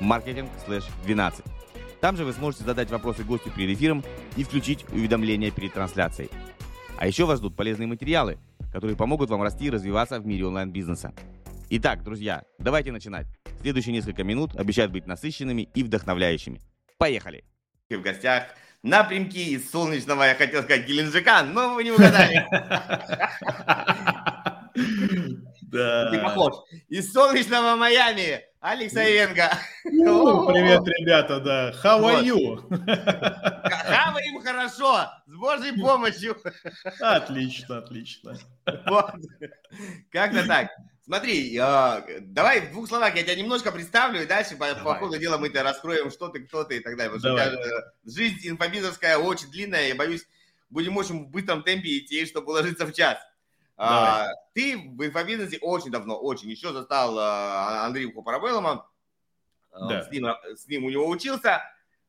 marketing/12. Там же вы сможете задать вопросы гостю перед эфиром и включить уведомления перед трансляцией. А еще вас ждут полезные материалы, которые помогут вам расти и развиваться в мире онлайн-бизнеса. Итак, друзья, давайте начинать. Следующие несколько минут обещают быть насыщенными и вдохновляющими. Поехали! В гостях напрямки из солнечного, я хотел сказать, Геленджика, но вы не угадали. Да. Ты похож. Из солнечного Майами Алекс Айвенко. Ну, привет, ребята, да. How are you? Хаваем хорошо, с Божьей помощью. Отлично, отлично. Вот. Как-то так. Смотри, э, давай в двух словах я тебя немножко представлю, и дальше по, по ходу дела мы это раскроем, что ты, кто ты и так далее. Потому что тебя, жизнь инфобизовская очень длинная, я боюсь, будем очень в быстром темпе идти, чтобы уложиться в час. А, ты в инфобизнесе очень давно, очень. Еще застал а, Андреевку Парабеллома. А, да. С, ним, с ним у него учился.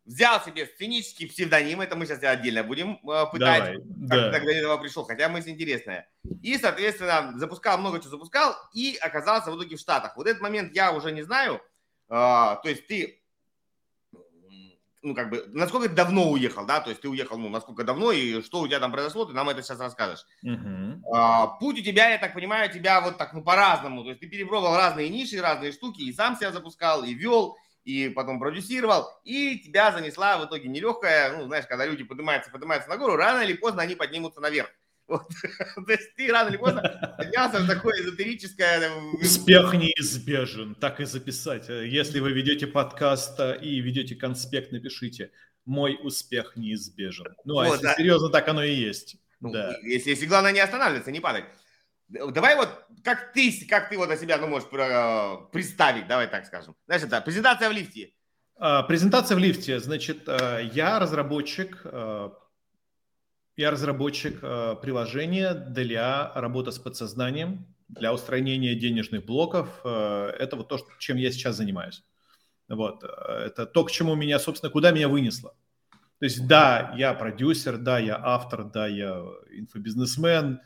Взял себе сценический псевдоним, это мы сейчас отдельно будем а, пытать, Давай, как да. тогда этого пришел, хотя мысль интересная. И, соответственно, запускал много чего запускал и оказался в итоге в Штатах. Вот этот момент я уже не знаю. А, то есть ты ну, как бы, насколько ты давно уехал, да, то есть ты уехал, ну, насколько давно и что у тебя там произошло, ты нам это сейчас расскажешь. Uh-huh. А, путь у тебя, я так понимаю, тебя вот так, ну, по-разному, то есть ты перепробовал разные ниши, разные штуки, и сам себя запускал, и вел, и потом продюсировал, и тебя занесла в итоге нелегкая, ну, знаешь, когда люди поднимаются, поднимаются на гору, рано или поздно они поднимутся наверх. Вот. То есть ты рано или поздно поднялся такое эзотерическое... Успех неизбежен, так и записать. Если вы ведете подкаст э, и ведете конспект, напишите «Мой успех неизбежен». Ну, а вот, если да. серьезно, так оно и есть. Ну, да. если, если главное не останавливаться, не падать. Давай вот, как ты, как ты вот о себя ну, можешь э, представить, давай так скажем. Знаешь, это презентация в лифте. А, презентация в лифте. Значит, э, я разработчик я разработчик э, приложения для работы с подсознанием, для устранения денежных блоков. Э, это вот то, чем я сейчас занимаюсь. Вот. Э, это то, к чему меня, собственно, куда меня вынесло. То есть, да, я продюсер, да, я автор, да, я инфобизнесмен,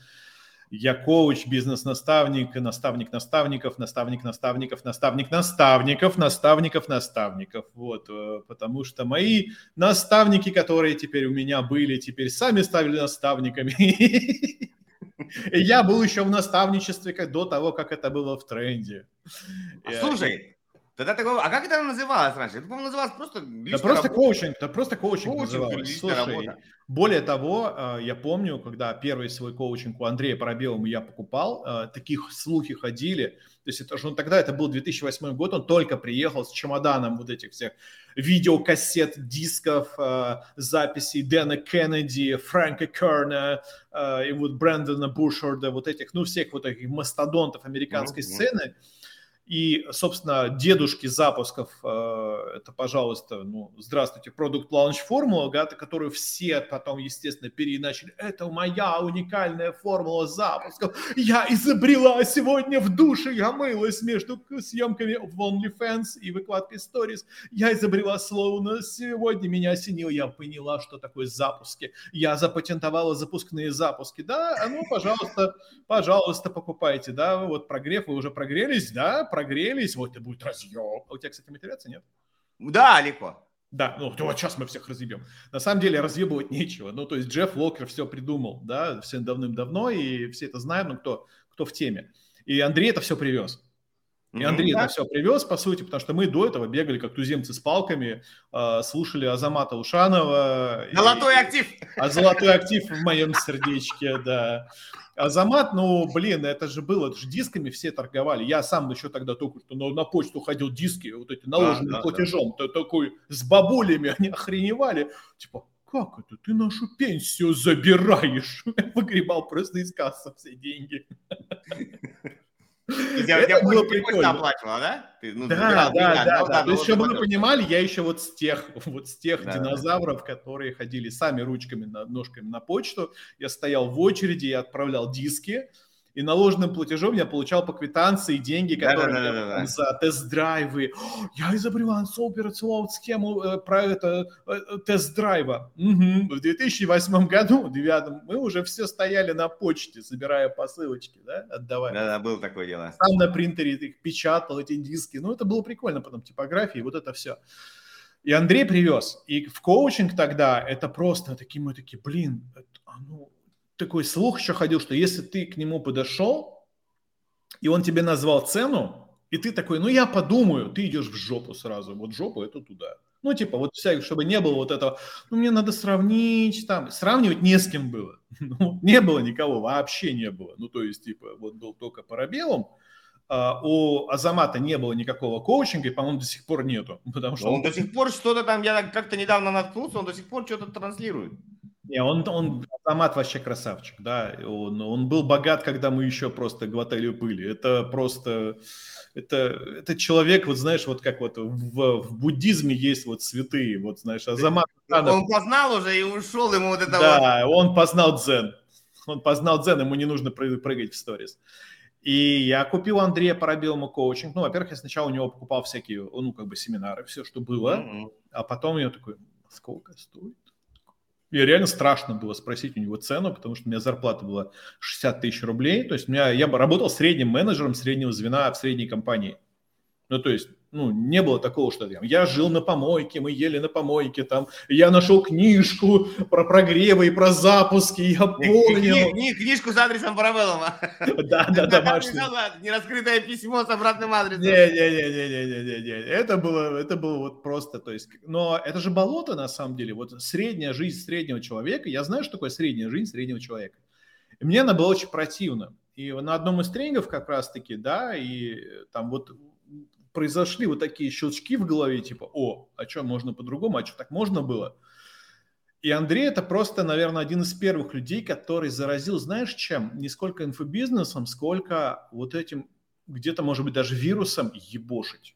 я коуч, бизнес-наставник, наставник наставников, наставник наставников, наставник наставников, наставников наставников. Вот, э, потому что мои наставники, которые теперь у меня были, теперь сами стали наставниками. Я был еще в наставничестве до того, как это было в тренде. Слушай, Тогда такого, а как это называлось раньше? Это, по-моему, называлось просто Да просто работа. коучинг, да просто коучинг, коучинг называлось. Слушай, работа. более того, э, я помню, когда первый свой коучинг у Андрея Парабелова я покупал, э, таких слухи ходили, то есть это же он тогда, это был 2008 год, он только приехал с чемоданом вот этих всех видеокассет, дисков, э, записей Дэна Кеннеди, Фрэнка Керна и вот Брэндона Бушорда, вот этих, ну, всех вот этих мастодонтов американской mm-hmm. сцены. И, собственно, дедушки запусков, э, это, пожалуйста, ну, здравствуйте, Product Launch формула, да, которую все потом, естественно, переначали. Это моя уникальная формула запусков. Я изобрела сегодня в душе, я мылась между съемками в OnlyFans и выкладкой Stories. Я изобрела словно сегодня меня осенило, я поняла, что такое запуски. Я запатентовала запускные запуски. Да, ну, пожалуйста, пожалуйста, покупайте, да, вот прогрев, вы уже прогрелись, да, прогрелись, вот это будет разъем. А у тебя, кстати, мотивация нет? Да, легко. Да, ну вот сейчас мы всех разъебем. На самом деле разъебывать нечего. Ну, то есть Джефф Локер все придумал, да, все давным-давно, и все это знают, ну, кто, кто в теме. И Андрей это все привез. И Андрей mm-hmm. это все привез, по сути, потому что мы до этого бегали как туземцы с палками, э, слушали Азамата Ушанова. Золотой и, актив! А золотой актив в моем сердечке, да. Азамат, ну, блин, это же было, это же дисками все торговали. Я сам еще тогда только что на, на почту ходил диски, вот эти наложенные да, платежом. Да. Ты такой с бабулями, они охреневали. Типа, как это? Ты нашу пенсию забираешь. Выгребал просто из кассы все деньги. Это было прикольно. оплачивала, да? Ну, да, да, да, То есть, чтобы вы понимали, я еще вот с тех, вот с тех динозавров, которые ходили сами ручками, ножками на почту, я стоял в очереди, я отправлял диски, и наложенным платежом я получал по квитанции деньги, которые да, да, да, да, да. за тест-драйвы. Я изобрел операционную схему э, про это э, э, тест-драйва. Угу. В 2008 году, в 2009, мы уже все стояли на почте, собирая посылочки, да, отдавая. Да, да, было такое дело. Сам на принтере их печатал, эти диски. Ну, это было прикольно, потом типографии, вот это все. И Андрей привез. И в коучинг тогда это просто такие, мы такие, блин, это, а ну, такой слух еще ходил, что если ты к нему подошел, и он тебе назвал цену, и ты такой, ну я подумаю, ты идешь в жопу сразу. Вот жопу это туда. Ну, типа, вот вся, чтобы не было вот этого, ну, мне надо сравнить, там, сравнивать не с кем было. Ну, не было никого, вообще не было. Ну, то есть, типа, вот был только Парабеллум, а у Азамата не было никакого коучинга, и, по-моему, до сих пор нету. Потому что он, он до сих пор что-то там, я как-то недавно наткнулся, он до сих пор что-то транслирует. Не, он, он автомат вообще красавчик, да. Он, он был богат, когда мы еще просто глотали пыли. Это просто, это, это человек, вот знаешь, вот как вот в, в буддизме есть вот святые, вот знаешь, Азамат. Он познал уже и ушел ему вот это Да, вот. он познал дзен. Он познал дзен, ему не нужно прыгать в сторис. И я купил Андрея Парабелому коучинг. Ну, во-первых, я сначала у него покупал всякие, ну, как бы семинары, все, что было. Mm-hmm. А потом я такой, сколько стоит? И реально страшно было спросить у него цену, потому что у меня зарплата была 60 тысяч рублей. То есть у меня, я работал средним менеджером среднего звена в средней компании. Ну, то есть, ну, не было такого, что там, я жил на помойке, мы ели на помойке, там, я нашел книжку про прогревы и про запуски, я понял. Не, книжку с адресом Паравеллова. Да, да, домашний. Нераскрытое письмо с обратным адресом. Не-не-не-не-не-не-не. Это было, это было вот просто, то есть, но это же болото на самом деле. Вот средняя жизнь среднего человека, я знаю, что такое средняя жизнь среднего человека. И мне она была очень противна. И на одном из тренингов как раз-таки, да, и там вот произошли вот такие щелчки в голове, типа, о, а что, можно по-другому, а что, так можно было? И Андрей это просто, наверное, один из первых людей, который заразил, знаешь, чем? Не сколько инфобизнесом, сколько вот этим, где-то, может быть, даже вирусом ебошить.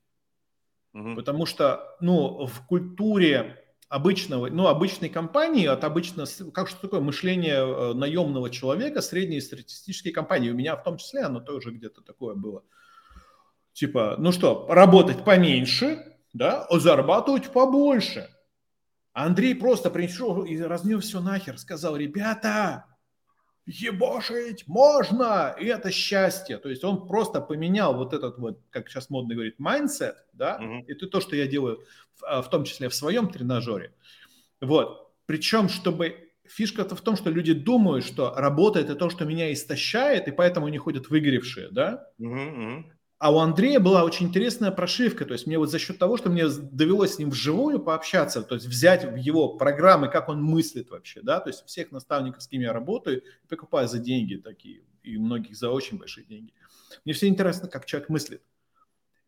Угу. Потому что, ну, в культуре обычного, ну, обычной компании, от обычно, как что такое мышление э, наемного человека, средней статистической компании, у меня в том числе оно тоже где-то такое было – Типа, ну что, работать поменьше, да, а зарабатывать побольше. Андрей просто пришел и разнес все нахер, сказал, ребята, ебошить можно, и это счастье. То есть он просто поменял вот этот вот, как сейчас модно говорить, mindset, да, угу. это то, что я делаю, в, а, том числе в своем тренажере. Вот. Причем, чтобы фишка-то в том, что люди думают, что работа это то, что меня истощает, и поэтому они ходят выгоревшие, да? Угу, угу. А у Андрея была очень интересная прошивка, то есть мне вот за счет того, что мне довелось с ним вживую пообщаться, то есть взять его программы, как он мыслит вообще, да, то есть всех наставников, с кем я работаю, покупаю за деньги такие, и многих за очень большие деньги. Мне все интересно, как человек мыслит.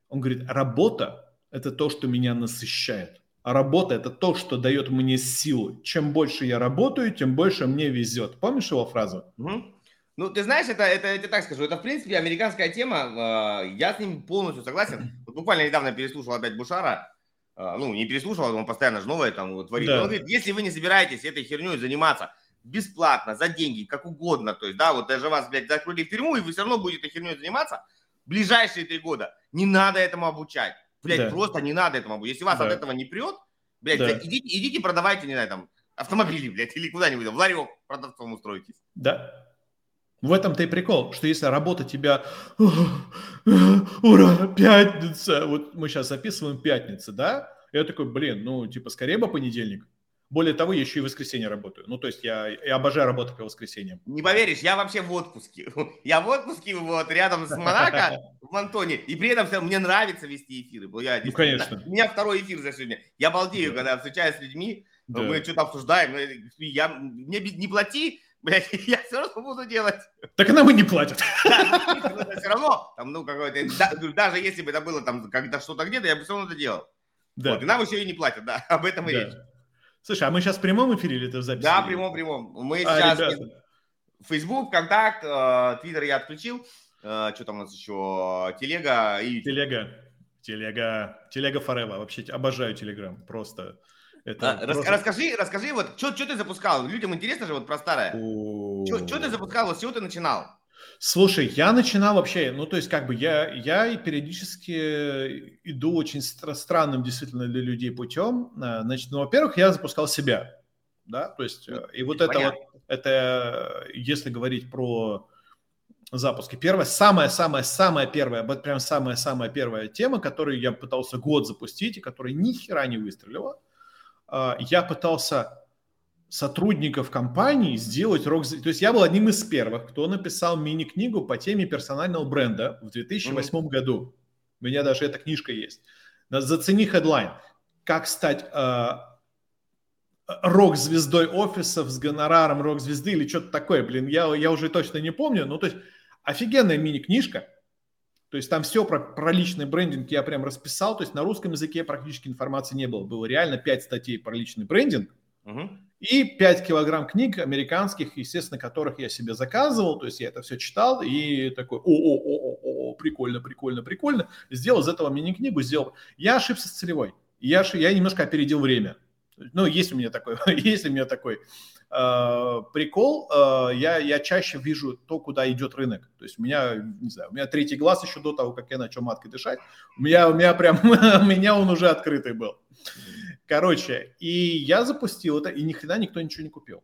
Он говорит, работа – это то, что меня насыщает. А работа – это то, что дает мне силу. Чем больше я работаю, тем больше мне везет. Помнишь его фразу? Угу. Ну, ты знаешь, это, это, я тебе так скажу, это, в принципе, американская тема, э, я с ним полностью согласен. Вот буквально недавно переслушал опять Бушара, э, ну, не переслушал, он постоянно же новое там творит. Да. Он говорит, если вы не собираетесь этой херней заниматься бесплатно, за деньги, как угодно, то есть, да, вот даже вас, блядь, закрыли в тюрьму, и вы все равно будете этой херней заниматься, ближайшие три года, не надо этому обучать. Блядь, да. просто не надо этому обучать. Если вас да. от этого не прет, блядь, да. идите, идите продавайте, не знаю, там, автомобили, блядь, или куда-нибудь, в ларек продавцом устроитесь. Да, в этом-то и прикол, что если работа тебя... Ура, пятница! Вот мы сейчас записываем пятница, да? Я такой, блин, ну, типа, скорее бы понедельник. Более того, я еще и в воскресенье работаю. Ну, то есть я, я обожаю работать по воскресеньям. Не поверишь, я вообще в отпуске. Я в отпуске вот рядом с Монако в Монтоне. И при этом мне нравится вести эфиры. Я, ну, конечно. У меня второй эфир за сегодня. Я балдею, да. когда встречаюсь с людьми, да. мы что-то обсуждаем. Я, мне не плати, блядь, я все равно буду делать. Так нам и не платят. Да, все равно, там, ну, какой-то, да, даже если бы это было там, когда что-то где-то, я бы все равно это делал. Да. Вот, и нам еще и не платят, да, об этом и да. речь. Слушай, а мы сейчас в прямом эфире или это в записи? Да, в прямом, прямом. Мы а, сейчас... Ребята. Facebook, ВКонтакт, Твиттер я отключил. что там у нас еще, Телега и Телега, Телега, Телега Форева, вообще обожаю Телеграм, просто... Это а, просто... Расскажи, расскажи, вот, что ты запускал? Людям интересно же вот про старое. Что ты запускал, вот с чего ты начинал? Слушай, я начинал вообще, ну, то есть, как бы я, я периодически иду очень стра- странным действительно для людей путем. А, значит, ну, во-первых, я запускал себя, да, то есть, э, и вот это вот, это, если говорить про запуски. Первая, самая-самая-самая первая, вот прям самая-самая первая тема, которую я пытался год запустить, и которая ни хера не выстрелила. А, я пытался сотрудников компании сделать рок... То есть я был одним из первых, кто написал мини-книгу по теме персонального бренда в 2008 mm-hmm. году. У меня даже эта книжка есть. Зацени хедлайн. Как стать э, рок-звездой офисов с гонораром рок-звезды или что-то такое. Блин, я, я уже точно не помню. Ну, то есть офигенная мини-книжка. То есть там все про, про личный брендинг я прям расписал. То есть на русском языке практически информации не было. Было реально 5 статей про личный брендинг. Угу. И 5 килограмм книг американских, естественно, которых я себе заказывал. То есть я это все читал и такой, о-о-о-о, прикольно, прикольно, прикольно. Сделал из этого мини-книгу, сделал. Я ошибся с целевой. Я, я немножко опередил время. Ну, есть у меня такой, есть у меня такой э, прикол. Э, я, я чаще вижу то, куда идет рынок. То есть у меня, не знаю, у меня третий глаз еще до того, как я начал маткой дышать. У меня, у меня прям, у меня он уже открытый был. Короче, и я запустил это, и ни хрена никто ничего не купил.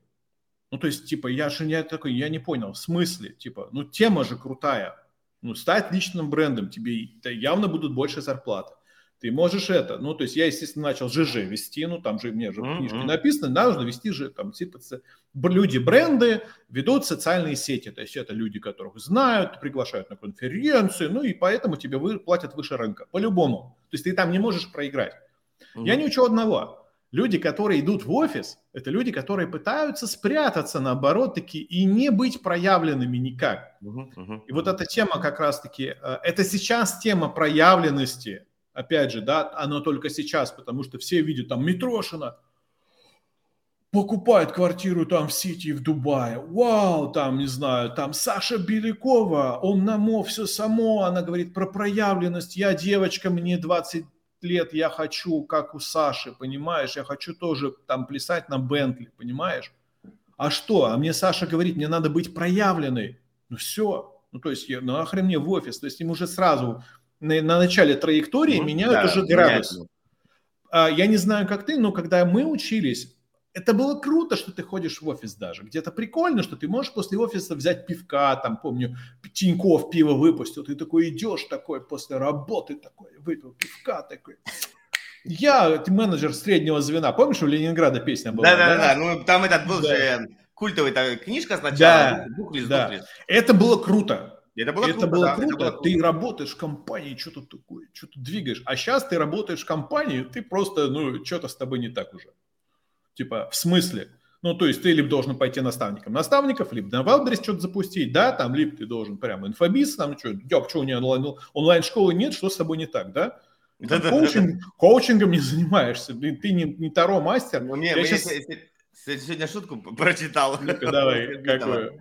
Ну, то есть, типа, я же не такой, я не понял, в смысле, типа, ну, тема же крутая. Ну, стать личным брендом, тебе явно будут больше зарплаты ты можешь это. Ну, то есть я, естественно, начал ЖЖ вести, ну, там же мне же в книжке написано, нужно вести же, там, типа, люди, бренды ведут социальные сети, то есть это люди, которых знают, приглашают на конференции, ну, и поэтому тебе вы, платят выше рынка, по-любому. То есть ты там не можешь проиграть. Mm-hmm. Я не учу одного. Люди, которые идут в офис, это люди, которые пытаются спрятаться, наоборот, таки, и не быть проявленными никак. Uh-huh, uh-huh, и вот эта тема как раз-таки, э, это сейчас тема проявленности, опять же, да, оно только сейчас, потому что все видят там Митрошина, покупает квартиру там в Сити, в Дубае. Вау, там, не знаю, там Саша Белякова, он на мо, все само, она говорит про проявленность. Я девочка, мне 20 лет, я хочу, как у Саши, понимаешь, я хочу тоже там плясать на Бентли, понимаешь? А что? А мне Саша говорит, мне надо быть проявленной. Ну все. Ну то есть, я, нахрен мне в офис. То есть им уже сразу на, на начале траектории ну, меняют да, уже градус. Меняют. А, я не знаю, как ты, но когда мы учились, это было круто, что ты ходишь в офис даже. Где-то прикольно, что ты можешь после офиса взять пивка, там, помню, Тиньков пиво выпустил, ты такой идешь такой после работы такой, выпил пивка такой. Я менеджер среднего звена. Помнишь, у Ленинграда песня была? Да-да-да, ну там этот был да. же культовая книжка сначала. Да, буклис, да. Это было круто. Это было это круто. Было да, круто. Это было круто. Ты работаешь в компании, что-то такое, что-то двигаешь. А сейчас ты работаешь в компании, ты просто, ну, что-то с тобой не так уже. Типа, в смысле? Ну, то есть ты либо должен пойти наставником наставников, либо на Wildberries что-то запустить, да, там, либо ты должен прямо инфобиз, там, что, ёб, что у нее онлайн, онлайн-школы нет, что с тобой не так, да? Да, да, коучинг, да, да. Коучингом не занимаешься, блин, ты не, не Таро мастер. Ну, не, я сейчас... сегодня шутку прочитал. Ну-ка, давай, какую?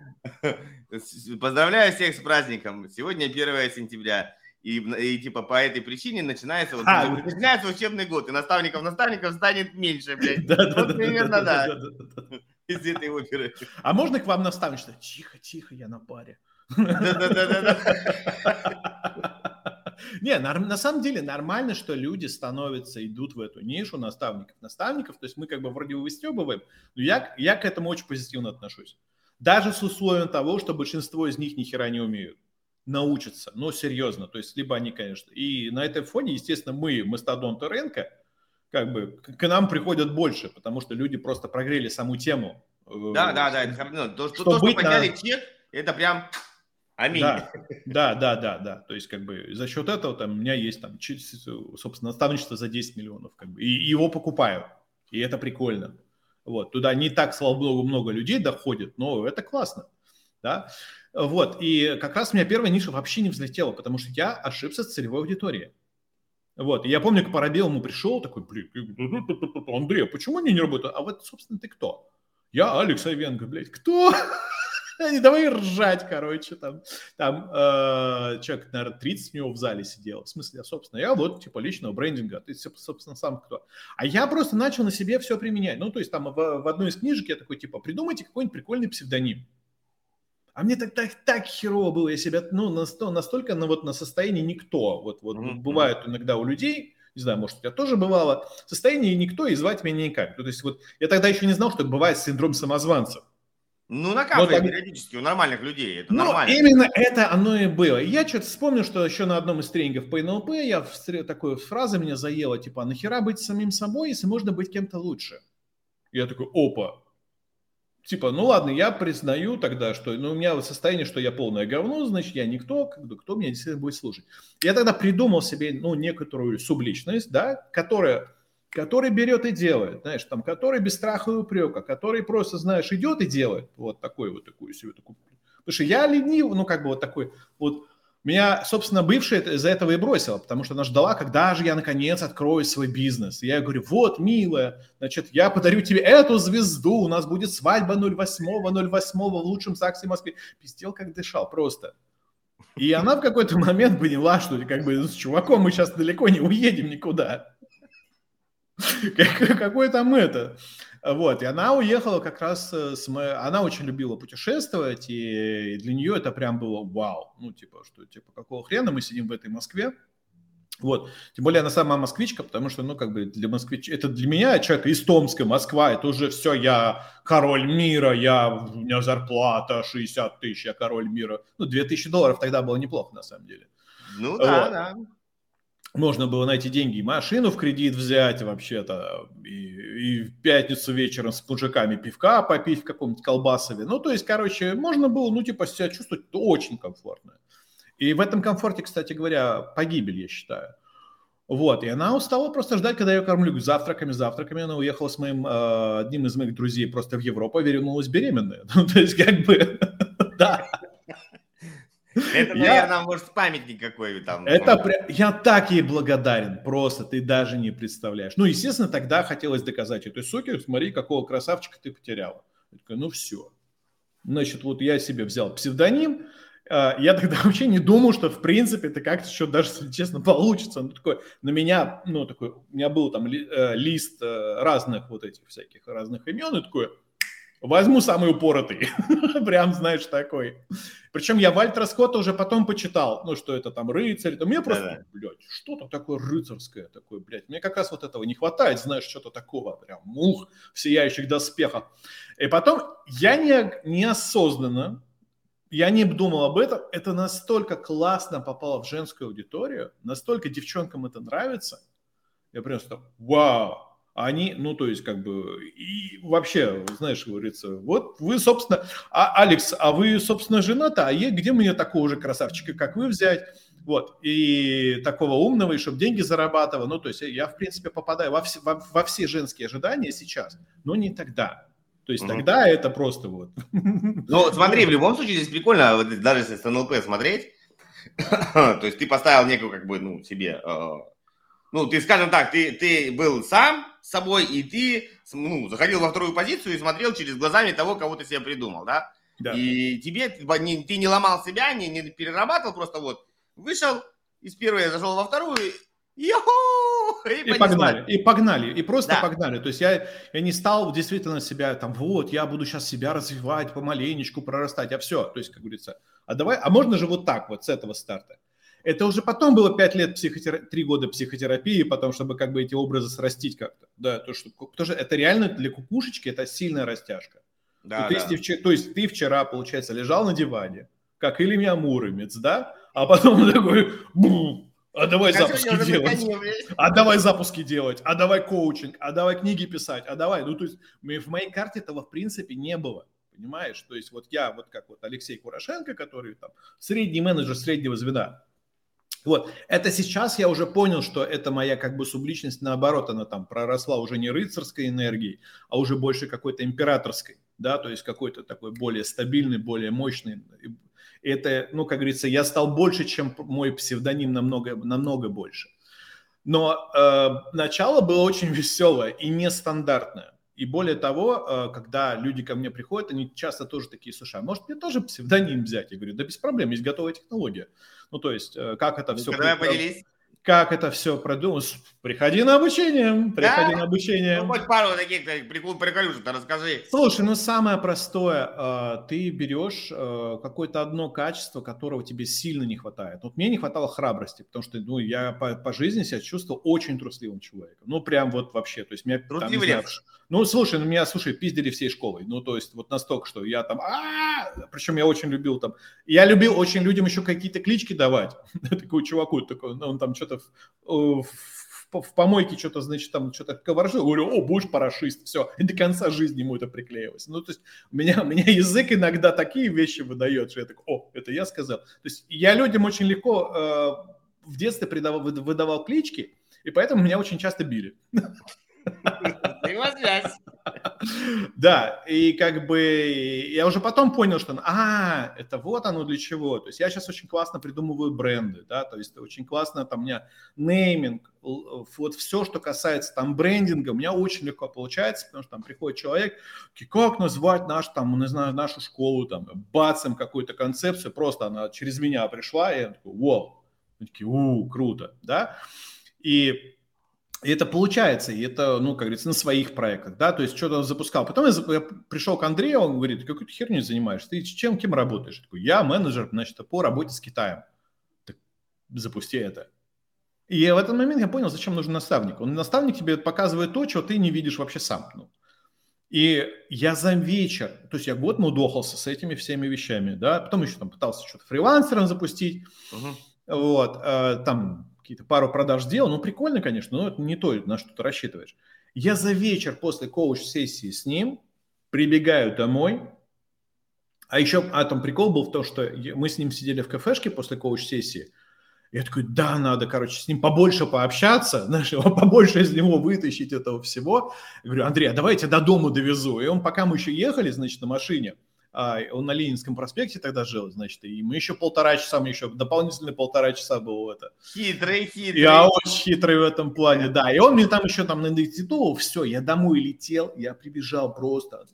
Поздравляю всех с праздником. Сегодня 1 сентября. И, и типа по этой причине начинается, вот, а, начинается учебный год, и наставников наставников станет меньше, блядь. Да, да, вот примерно, да. Из этой оперы. А можно к вам наставник, что тихо, тихо, я на паре. Да-да-да. Не, на самом деле нормально, что люди становятся, идут в эту нишу наставников. Наставников, то есть мы как бы вроде выстебываем, но я, я к этому очень позитивно отношусь. Даже с условием того, что большинство из них ни хера не умеют научатся, но серьезно, то есть либо они, конечно, и на этом фоне, естественно, мы, мастодонты рынка, как бы к нам приходят больше, потому что люди просто прогрели саму тему. Э, да, да, да, это, ну, то, что, то, что подняли на... чек, это прям аминь. Да, да, да, да, да, то есть как бы за счет этого там у меня есть там, собственно, наставничество за 10 миллионов, как бы, и его покупаю, и это прикольно. Вот, туда не так, слава богу, много людей доходит, но это классно, да. Вот, и как раз у меня первая ниша вообще не взлетела, потому что я ошибся с целевой аудиторией. Вот, и я помню, к Парабелому пришел, такой, блин, Андрей, а почему они не работают? А вот, собственно, ты кто? Я Алекс Айвенко, блядь, кто? Они давай ржать, короче, там, там э, человек, наверное, 30 у него в зале сидел. В смысле, собственно, я вот, типа, личного брендинга, ты, собственно, сам кто. А я просто начал на себе все применять. Ну, то есть там в, в одной из книжек я такой, типа, придумайте какой-нибудь прикольный псевдоним. А мне так, так, так херово было, я себя, ну, настолько на, вот, на состоянии никто. Вот, вот mm-hmm. бывает иногда у людей, не знаю, может, у тебя тоже бывало, состояние никто и звать меня никак. То есть вот я тогда еще не знал, что бывает синдром самозванца. Ну, накапливает так... периодически у нормальных людей, это ну, нормально. именно это оно и было. Я что-то вспомнил, что еще на одном из тренингов по НЛП я такой фраза меня заела, типа, «А нахера быть самим собой, если можно быть кем-то лучше? Я такой, опа, типа, ну ладно, я признаю тогда, что ну, у меня состояние, что я полное говно, значит, я никто, как кто меня действительно будет слушать. Я тогда придумал себе, ну, некоторую субличность, да, которая который берет и делает, знаешь, там, который без страха и упрека, который просто, знаешь, идет и делает вот такой вот такую себе такую. Потому что я ленив, ну, как бы вот такой, вот меня, собственно, бывшая из-за этого и бросила, потому что она ждала, когда же я, наконец, открою свой бизнес. И я говорю, вот, милая, значит, я подарю тебе эту звезду, у нас будет свадьба 08-08 в лучшем ЗАГСе Москве. Пиздел, как дышал, просто. И она в какой-то момент поняла, что как бы с чуваком мы сейчас далеко не уедем никуда. Какой там это? Вот, и она уехала как раз э, с... Она очень любила путешествовать, и для нее это прям было вау. Ну, типа, что, типа, какого хрена мы сидим в этой Москве? Вот. Тем более она сама москвичка, потому что, ну, как бы для москвич... Это для меня человек из Томска, Москва, это уже все, я король мира, я... у меня зарплата 60 тысяч, я король мира. Ну, 2000 долларов тогда было неплохо, на самом деле. Ну, да, вот. да можно было найти деньги и машину в кредит взять вообще-то, и, и в пятницу вечером с мужиками пивка попить в каком-нибудь колбасове. Ну, то есть, короче, можно было, ну, типа, себя чувствовать очень комфортно. И в этом комфорте, кстати говоря, погибель, я считаю. Вот, и она устала просто ждать, когда я кормлю завтраками, завтраками. Она уехала с моим, э, одним из моих друзей просто в Европу, вернулась беременная. Ну, то есть, как бы, да. Это, наверное, я... может, памятник какой там. Это прям... Я так ей благодарен, просто ты даже не представляешь. Ну, естественно, тогда хотелось доказать этой суке, смотри, какого красавчика ты потеряла. Я такой, ну все. Значит, вот я себе взял псевдоним, а, я тогда вообще не думал, что в принципе это как-то еще даже, если честно, получится. Ну, такой, на меня, ну, такой, у меня был там ли, э, лист э, разных вот этих всяких разных имен, и такой, Возьму самый упоротый. Прям, знаешь, такой. Причем я Вальтера Скотта уже потом почитал, ну, что это там рыцарь. То мне просто, да. блядь, что-то такое рыцарское такое, блядь. Мне как раз вот этого не хватает, знаешь, что-то такого, прям мух в сияющих доспехах. И потом я не, неосознанно, я не думал об этом, это настолько классно попало в женскую аудиторию, настолько девчонкам это нравится. Я просто, вау, они, ну, то есть, как бы, и вообще, знаешь, говорится, вот вы, собственно, а, Алекс, а вы, собственно, жена-то, а где мне такого же красавчика, как вы, взять? Вот, и такого умного, и чтобы деньги зарабатывал. Ну, то есть, я, в принципе, попадаю во все, во, во все женские ожидания сейчас, но не тогда. То есть, угу. тогда это просто вот. Ну, смотри, в любом случае, здесь прикольно, вот, даже если с НЛП смотреть, то есть, ты поставил некую, как бы, ну, себе э, ну, ты, скажем так, ты, ты был сам с собой, и ты ну, заходил во вторую позицию и смотрел через глазами того, кого ты себе придумал, да? Да. И тебе, не, ты не ломал себя, не, не перерабатывал, просто вот вышел из первой, зашел во вторую, Йоху! И, и погнали, и погнали, и просто да. погнали. То есть я, я не стал действительно себя там, вот, я буду сейчас себя развивать, помаленечку прорастать, а все. То есть, как говорится, а давай, а можно же вот так вот с этого старта? Это уже потом было 5 лет психотерапии, 3 года психотерапии, потом, чтобы как бы эти образы срастить как-то. Да, то, что, потому что это реально для кукушечки это сильная растяжка. Да, то, да. Есть, ты, то есть ты вчера, получается, лежал на диване, как Илья Муромец, да? А потом такой, бум, а давай Хочу запуски делать, а давай запуски делать, а давай коучинг, а давай книги писать, а давай. Ну, то есть в моей карте этого в принципе не было понимаешь? То есть вот я, вот как вот Алексей Курошенко, который там средний менеджер среднего звена, вот, это сейчас я уже понял, что это моя как бы субличность, наоборот, она там проросла уже не рыцарской энергией, а уже больше какой-то императорской, да, то есть какой-то такой более стабильный, более мощный. Это, ну, как говорится, я стал больше, чем мой псевдоним, намного, намного больше. Но э, начало было очень веселое и нестандартное. И более того, э, когда люди ко мне приходят, они часто тоже такие, слушай, а может мне тоже псевдоним взять? Я говорю, да без проблем, есть готовая технология. Ну, то есть, э, как это все... Давай поделись как это все продумать. Приходи на обучение, приходи да? на обучение. Ну, хоть пару таких прикол, приколюшек, расскажи. Слушай, ну самое простое, э, ты берешь э, какое-то одно качество, которого тебе сильно не хватает. Вот мне не хватало храбрости, потому что ну, я по, по жизни себя чувствовал очень трусливым человеком. Ну, прям вот вообще. То есть меня там, не знаю, ну, слушай, ну меня, слушай, пиздили всей школой. Ну, то есть вот настолько, что я там... Причем я очень любил там... Я любил очень людям еще какие-то клички давать. Такой чуваку, такой, ну, он там что-то в, помойке что-то, значит, там что-то коворжил. Говорю, о, будешь парашист. Все. И до конца жизни ему это приклеилось. Ну, то есть у меня, у меня язык иногда такие вещи выдает, что я такой, о, это я сказал. То есть я людям очень легко э, в детстве придавал, выдавал клички, и поэтому меня очень часто били. Взаимосвязь. Да, и как бы я уже потом понял, что, а, это вот оно для чего. То есть я сейчас очень классно придумываю бренды, да, то есть очень классно там у меня нейминг, вот все, что касается там брендинга, у меня очень легко получается, потому что там приходит человек, как назвать наш, там, не знаю, нашу школу, там, бацем какую-то концепцию, просто она через меня пришла, и я такой, вау, такие, у, круто, да, и и это получается, и это, ну, как говорится, на своих проектах, да, то есть что-то запускал. Потом я, я пришел к Андрею, он говорит, какой-то херню занимаешься, ты чем, кем работаешь? Я такой, я менеджер, значит, по работе с Китаем. Так, запусти это. И в этот момент я понял, зачем нужен наставник. Он наставник тебе показывает то, чего ты не видишь вообще сам. Ну. И я за вечер, то есть я год мудохался с этими всеми вещами, да, потом еще там пытался что-то фрилансером запустить, uh-huh. вот, э, там какие-то пару продаж сделал, ну, прикольно, конечно, но это не то, на что ты рассчитываешь. Я за вечер после коуч-сессии с ним прибегаю домой, а еще, а там прикол был в том, что мы с ним сидели в кафешке после коуч-сессии, я такой, да, надо, короче, с ним побольше пообщаться, знаешь, побольше из него вытащить этого всего. Я говорю, Андрей, а давайте до дома довезу. И он, пока мы еще ехали, значит, на машине, он на Ленинском проспекте тогда жил, значит, и мы еще полтора часа, мне еще дополнительные полтора часа было это. Хитрый, хитрый. Я очень хитрый в этом плане, да. И он мне там еще там надиктовал, все, я домой летел, я прибежал просто,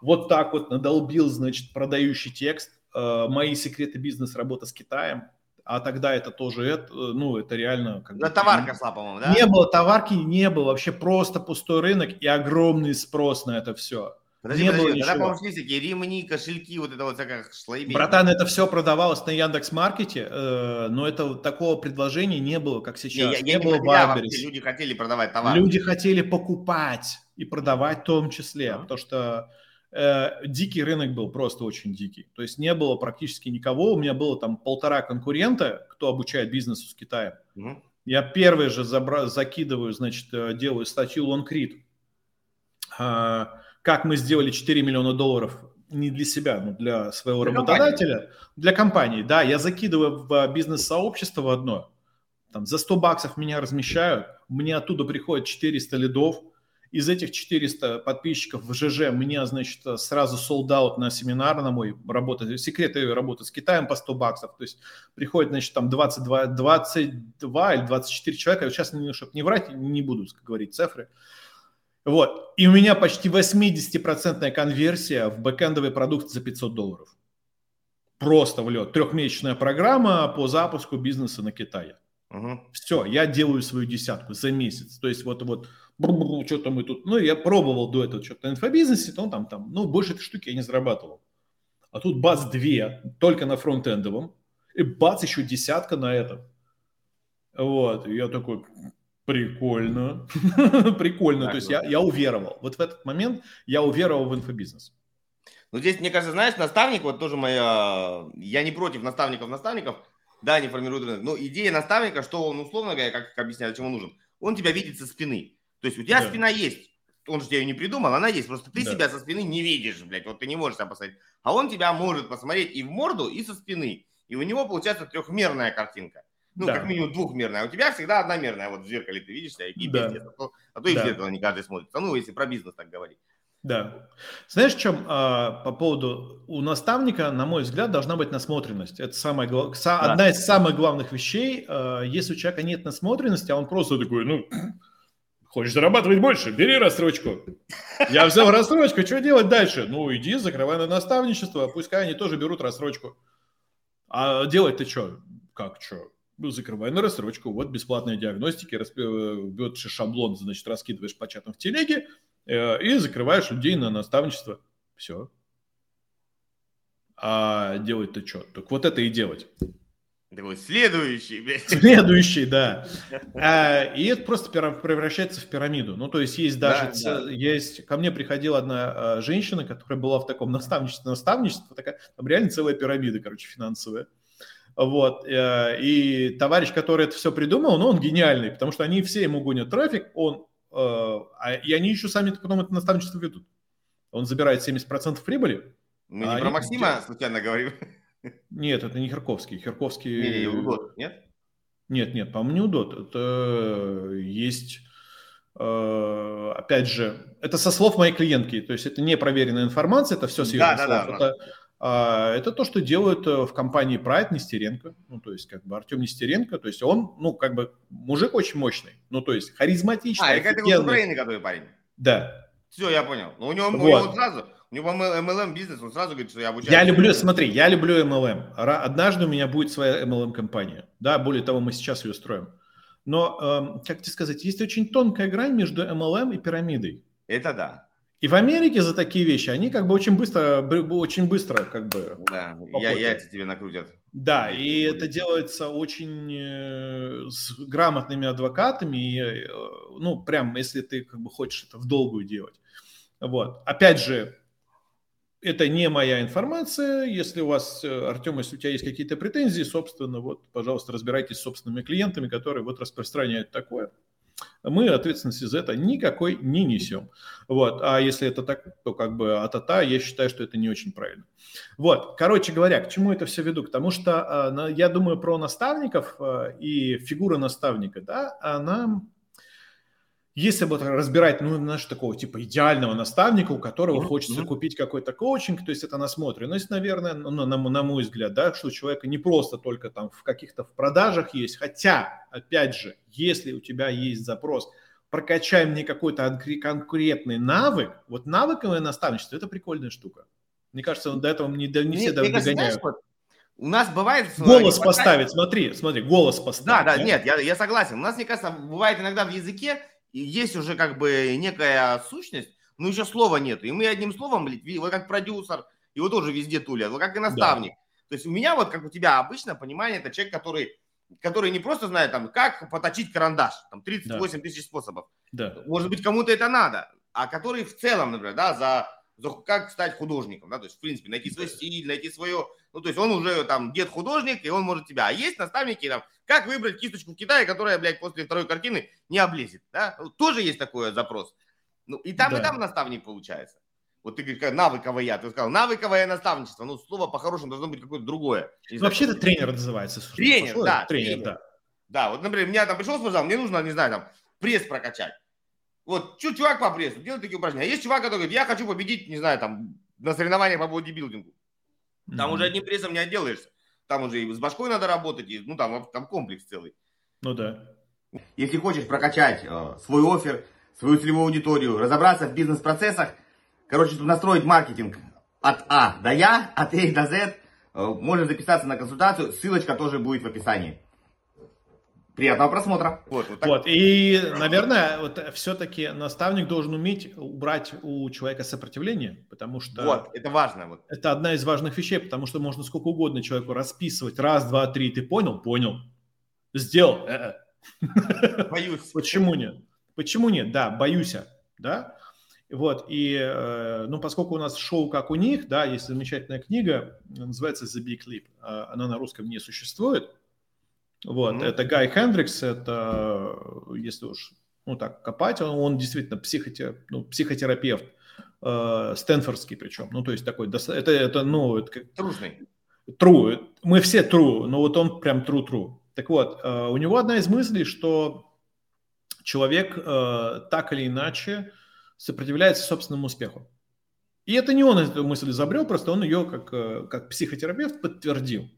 вот так вот надолбил, значит, продающий текст, э, мои секреты бизнес работа с Китаем, а тогда это тоже, это, ну, это реально... Как Но товарка шла, по-моему, да? Не было товарки, не было, вообще просто пустой рынок и огромный спрос на это все. Подожди, не подожди, было тогда, по-моему, шли всякие ремни, кошельки, вот это вот всякая шлейбень. Братан, это все продавалось на Яндекс Маркете, э, но это такого предложения не было, как сейчас. Не, я, не, не было Вайберис. Люди хотели продавать товар. Люди хотели покупать и продавать в том числе, uh-huh. потому что э, дикий рынок был просто очень дикий. То есть не было практически никого. У меня было там полтора конкурента, кто обучает бизнесу с Китаем. Uh-huh. Я первый же забра- закидываю, значит, э, делаю статью Лонгрид как мы сделали 4 миллиона долларов не для себя, но для своего для работодателя, компании. для компании. Да, я закидываю в бизнес-сообщество в одно, там за 100 баксов меня размещают, мне оттуда приходит 400 лидов, из этих 400 подписчиков в ЖЖ мне, значит, сразу out на семинар на мой работа, секреты работы с Китаем по 100 баксов. То есть приходит, значит, там 22, 22 или 24 человека. Сейчас, чтобы не врать, не буду говорить цифры. Вот. И у меня почти 80% конверсия в бэкэндовый продукт за 500 долларов. Просто в лед. Трехмесячная программа по запуску бизнеса на Китае. Угу. Все, я делаю свою десятку за месяц. То есть вот, вот что-то мы тут... Ну, я пробовал до этого что-то на инфобизнесе, то там, там, ну, больше этой штуки я не зарабатывал. А тут бац, две, только на фронтендовом. И бац, еще десятка на этом. Вот, и я такой, Прикольно. Прикольно. Так, То есть я, я уверовал. Вот в этот момент я уверовал в инфобизнес. Ну, здесь, мне кажется, знаешь, наставник, вот тоже моя... Я не против наставников-наставников. Да, они формируют рынок. Но идея наставника, что он, условно говоря, как, как объясняю, зачем он нужен? Он тебя видит со спины. То есть у тебя да. спина есть. Он же тебя ее не придумал, она есть. Просто ты да. себя со спины не видишь, блядь. Вот ты не можешь себя посмотреть. А он тебя может посмотреть и в морду, и со спины. И у него получается трехмерная картинка. Ну, да. как минимум двухмерная. А у тебя всегда одномерная. Вот в зеркале ты видишь себя, и да. пиздец. А то, а то и да. в зеркало не каждый смотрится. Ну, если про бизнес так говорить. Да. Знаешь, в чем а, по поводу у наставника, на мой взгляд, должна быть насмотренность. Это самая, да. одна из самых главных вещей. А, если у человека нет насмотренности, а он просто такой, ну, Хочешь зарабатывать больше? Бери рассрочку. Я взял рассрочку, что делать дальше? Ну, иди, закрывай на наставничество, пускай они тоже берут рассрочку. А делать-то что? Как что? Закрывай на рассрочку. Вот бесплатные диагностики, берешь шаблон, значит, раскидываешь по чатам в телеге э, и закрываешь людей на наставничество. Все. А делать-то что? Так вот это и делать. Такой следующий, блядь. Следующий, да. А, и это просто превращается в пирамиду. Ну, то есть есть даже, да, да. есть, ко мне приходила одна а, женщина, которая была в таком наставничестве, наставничество, такая, там реально целая пирамида, короче, финансовая. Вот. Э, и товарищ, который это все придумал, ну, он гениальный, потому что они все ему гонят трафик, он, э, а, и они еще сами потом это наставничество ведут. Он забирает 70% прибыли. Мы не а про Максима случайно говорим? Нет, это не Херковский. Херковский... Не, не, Удот, нет? Нет, нет, по-моему, не Удот. Это есть... Э, опять же, это со слов моей клиентки, то есть это не проверенная информация, это все с ее да, слов. Да, да, это, а, это то, что делают э, в компании Pride Нестеренко, ну, то есть, как бы, Артем Нестеренко, то есть, он, ну, как бы, мужик очень мощный, ну, то есть, харизматичный, А, это из Украины, который парень? Да. Все, я понял. Но у него, вот. у него сразу, у него MLM бизнес, он сразу говорит, что я обучаю. Я люблю, смотри, я люблю MLM. Однажды у меня будет своя MLM-компания. Да, более того, мы сейчас ее строим. Но, э, как тебе сказать, есть очень тонкая грань между MLM и пирамидой. Это да. И в Америке за такие вещи они как бы очень быстро, очень быстро как бы... Да, я, яйца тебе накрутят. Да, и это делается очень э, с грамотными адвокатами, и, э, ну, прям, если ты как бы хочешь это в долгую делать. Вот. Опять же, это не моя информация. Если у вас, э, Артем, если у тебя есть какие-то претензии, собственно, вот, пожалуйста, разбирайтесь с собственными клиентами, которые вот распространяют такое. Мы ответственности за это никакой не несем. Вот. А если это так, то как бы а-та-та, я считаю, что это не очень правильно. Вот. Короче говоря, к чему это все веду? Потому что а, я думаю про наставников а, и фигура наставника, да, она если вот разбирать, ну, знаешь, такого типа идеального наставника, у которого mm-hmm. хочется купить какой-то коучинг, то есть это насмотренность, наверное, ну, на, на мой взгляд, да, что у человека не просто только там в каких-то в продажах есть, хотя, опять же, если у тебя есть запрос, прокачай мне какой-то конкретный навык, вот навыковое наставничество – это прикольная штука. Мне кажется, до этого не, не все мне, догоняют. У нас бывает... Голос поставить, смотри, смотри, голос поставить. Да, да, да? нет, я, я согласен. У нас, мне кажется, бывает иногда в языке и есть уже как бы некая сущность, но еще слова нет. И мы одним словом, блядь, вот как продюсер, его тоже везде тулят, вот как и наставник. Да. То есть у меня вот, как у тебя обычно, понимание, это человек, который, который не просто знает, там, как поточить карандаш, там, 38 да. тысяч способов. Да. Может быть, кому-то это надо, а который в целом, например, да, за, за как стать художником, да, то есть, в принципе, найти свой стиль, найти свое, ну, то есть он уже там дед художник, и он может тебя. А есть наставники, там, как выбрать кисточку в Китае, которая, блядь, после второй картины не облезет, да? Тоже есть такой запрос. Ну, и там, да. и там наставник получается. Вот ты говоришь, навыковое, ты сказал, навыковое наставничество, ну, слово по-хорошему должно быть какое-то другое. Вообще это тренер называется. Тренер, Пошло, да. Тренер, тренер, да. Да, вот, например, меня там пришел, сказал, мне нужно, не знаю, там, пресс прокачать. Вот, чувак по прессу, делает такие упражнения. А есть чувак, который говорит, я хочу победить, не знаю, там, на соревнованиях по бодибилдингу. Там mm-hmm. уже одним прессом не отделаешься. Там уже и с башкой надо работать, и, ну там, там комплекс целый. Ну да. Если хочешь прокачать э, свой офер, свою целевую аудиторию, разобраться в бизнес-процессах, короче, тут настроить маркетинг от А до Я, от А до З, э, можно записаться на консультацию, ссылочка тоже будет в описании. Приятного просмотра. Вот, вот, вот. И, наверное, вот все-таки наставник должен уметь убрать у человека сопротивление, потому что... Вот, это важно. Вот. Это одна из важных вещей, потому что можно сколько угодно человеку расписывать. Раз, два, три, ты понял? Понял. Сделал. Боюсь. Почему нет? Почему нет? Да, боюсь. Да? Вот, и, э, ну, поскольку у нас шоу как у них, да, есть замечательная книга, называется The Big Leap, а, она на русском не существует, вот, mm-hmm. это Гай Хендрикс, это, если уж, ну так, копать, он, он действительно психоте, ну, психотерапевт, э, стэнфордский причем, ну, то есть такой, это, это ну, это как... Тружный. True. Мы все true, но вот он прям true-true. Так вот, э, у него одна из мыслей, что человек э, так или иначе сопротивляется собственному успеху. И это не он эту мысль изобрел, просто он ее как, э, как психотерапевт подтвердил.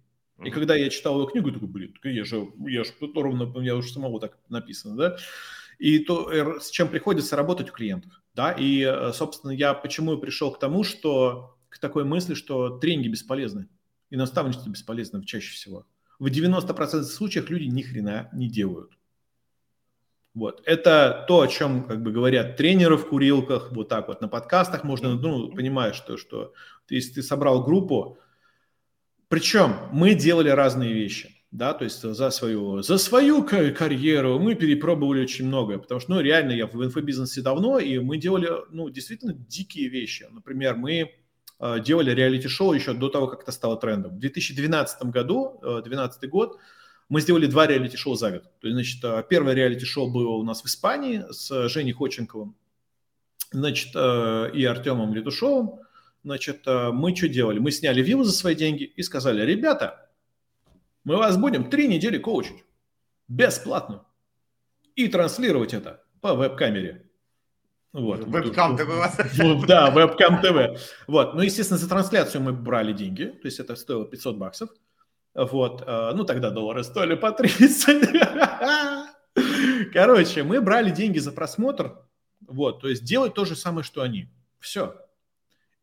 И когда я читал эту книгу, я такой, блин, я же, я же ровно, я уже самого так написано, да? и то, с чем приходится работать у клиентов. Да? И, собственно, я почему пришел к тому, что к такой мысли, что тренинги бесполезны и наставничество бесполезно чаще всего. В 90% случаев люди ни хрена не делают. Вот. Это то, о чем как бы говорят тренеры в курилках, вот так вот на подкастах можно, ну, понимаешь, что, что если ты собрал группу, причем мы делали разные вещи, да, то есть за свою, за свою карьеру мы перепробовали очень многое, потому что, ну, реально я в инфобизнесе давно, и мы делали, ну, действительно дикие вещи. Например, мы э, делали реалити-шоу еще до того, как это стало трендом. В 2012 году, 2012 э, год, мы сделали два реалити-шоу за год. То есть, значит, э, первое реалити-шоу было у нас в Испании с Женей Ходченковым, значит, и Артемом Летушовым. Значит, э, мы что делали? Мы сняли виллу за свои деньги и сказали, ребята, мы вас будем три недели коучить бесплатно и транслировать это по веб-камере. Вот. Вебкам ТВ. Да, вебкам ТВ. Вот. Ну, естественно, за трансляцию мы брали деньги, то есть это стоило 500 баксов. Вот, э, ну тогда доллары стоили по 30. Короче, мы брали деньги за просмотр, вот, то есть делать то же самое, что они. Все.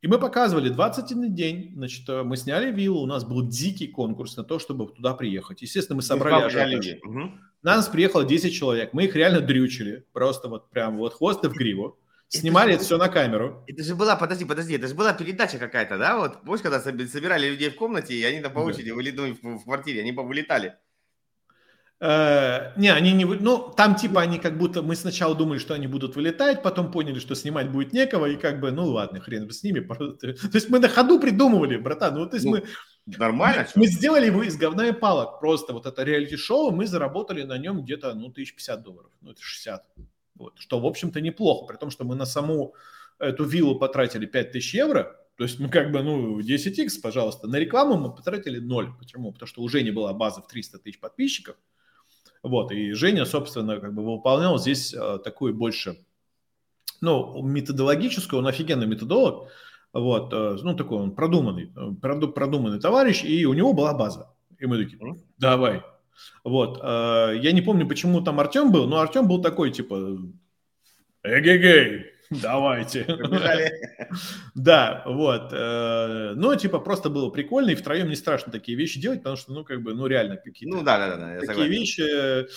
И мы показывали 21 день, значит, э, мы сняли виллу, у нас был дикий конкурс на то, чтобы туда приехать. Естественно, мы собрали ажиотаж. Угу. Нас приехало 10 человек, мы их реально дрючили, просто вот прям вот хвост и в гриву. Снимали это, это все на камеру. Это же была, подожди, подожди, это же была передача какая-то, да? Вот помнишь, когда собирали людей в комнате, и они там по очереди да. вылетали в, в квартире, они повылетали. Э, не, они не... Ну, там типа они как будто... Мы сначала думали, что они будут вылетать, потом поняли, что снимать будет некого, и как бы, ну ладно, хрен бы с ними. То есть мы на ходу придумывали, братан. Ну, то есть ну, мы... Нормально. Мы, мы сделали его из говна и палок. Просто вот это реалити-шоу, мы заработали на нем где-то, ну, 1050 долларов. Ну, это 60. Вот, что, в общем-то, неплохо, при том, что мы на саму эту виллу потратили 5000 евро, то есть мы как бы, ну, 10x, пожалуйста. На рекламу мы потратили 0. Почему? Потому что уже не была база в 300 тысяч подписчиков. Вот, и Женя, собственно, как бы выполнял здесь э, такую больше, ну, методологическую, он офигенный методолог, вот, э, ну, такой он продуманный, э, продуманный товарищ, и у него была база. И мы такие, давай, вот. Э, я не помню, почему там Артем был, но Артем был такой, типа, эгегей, давайте. Да, вот. Э, ну, типа, просто было прикольно, и втроем не страшно такие вещи делать, потому что, ну, как бы, ну, реально какие-то... Ну, да, да, да. Такие вещи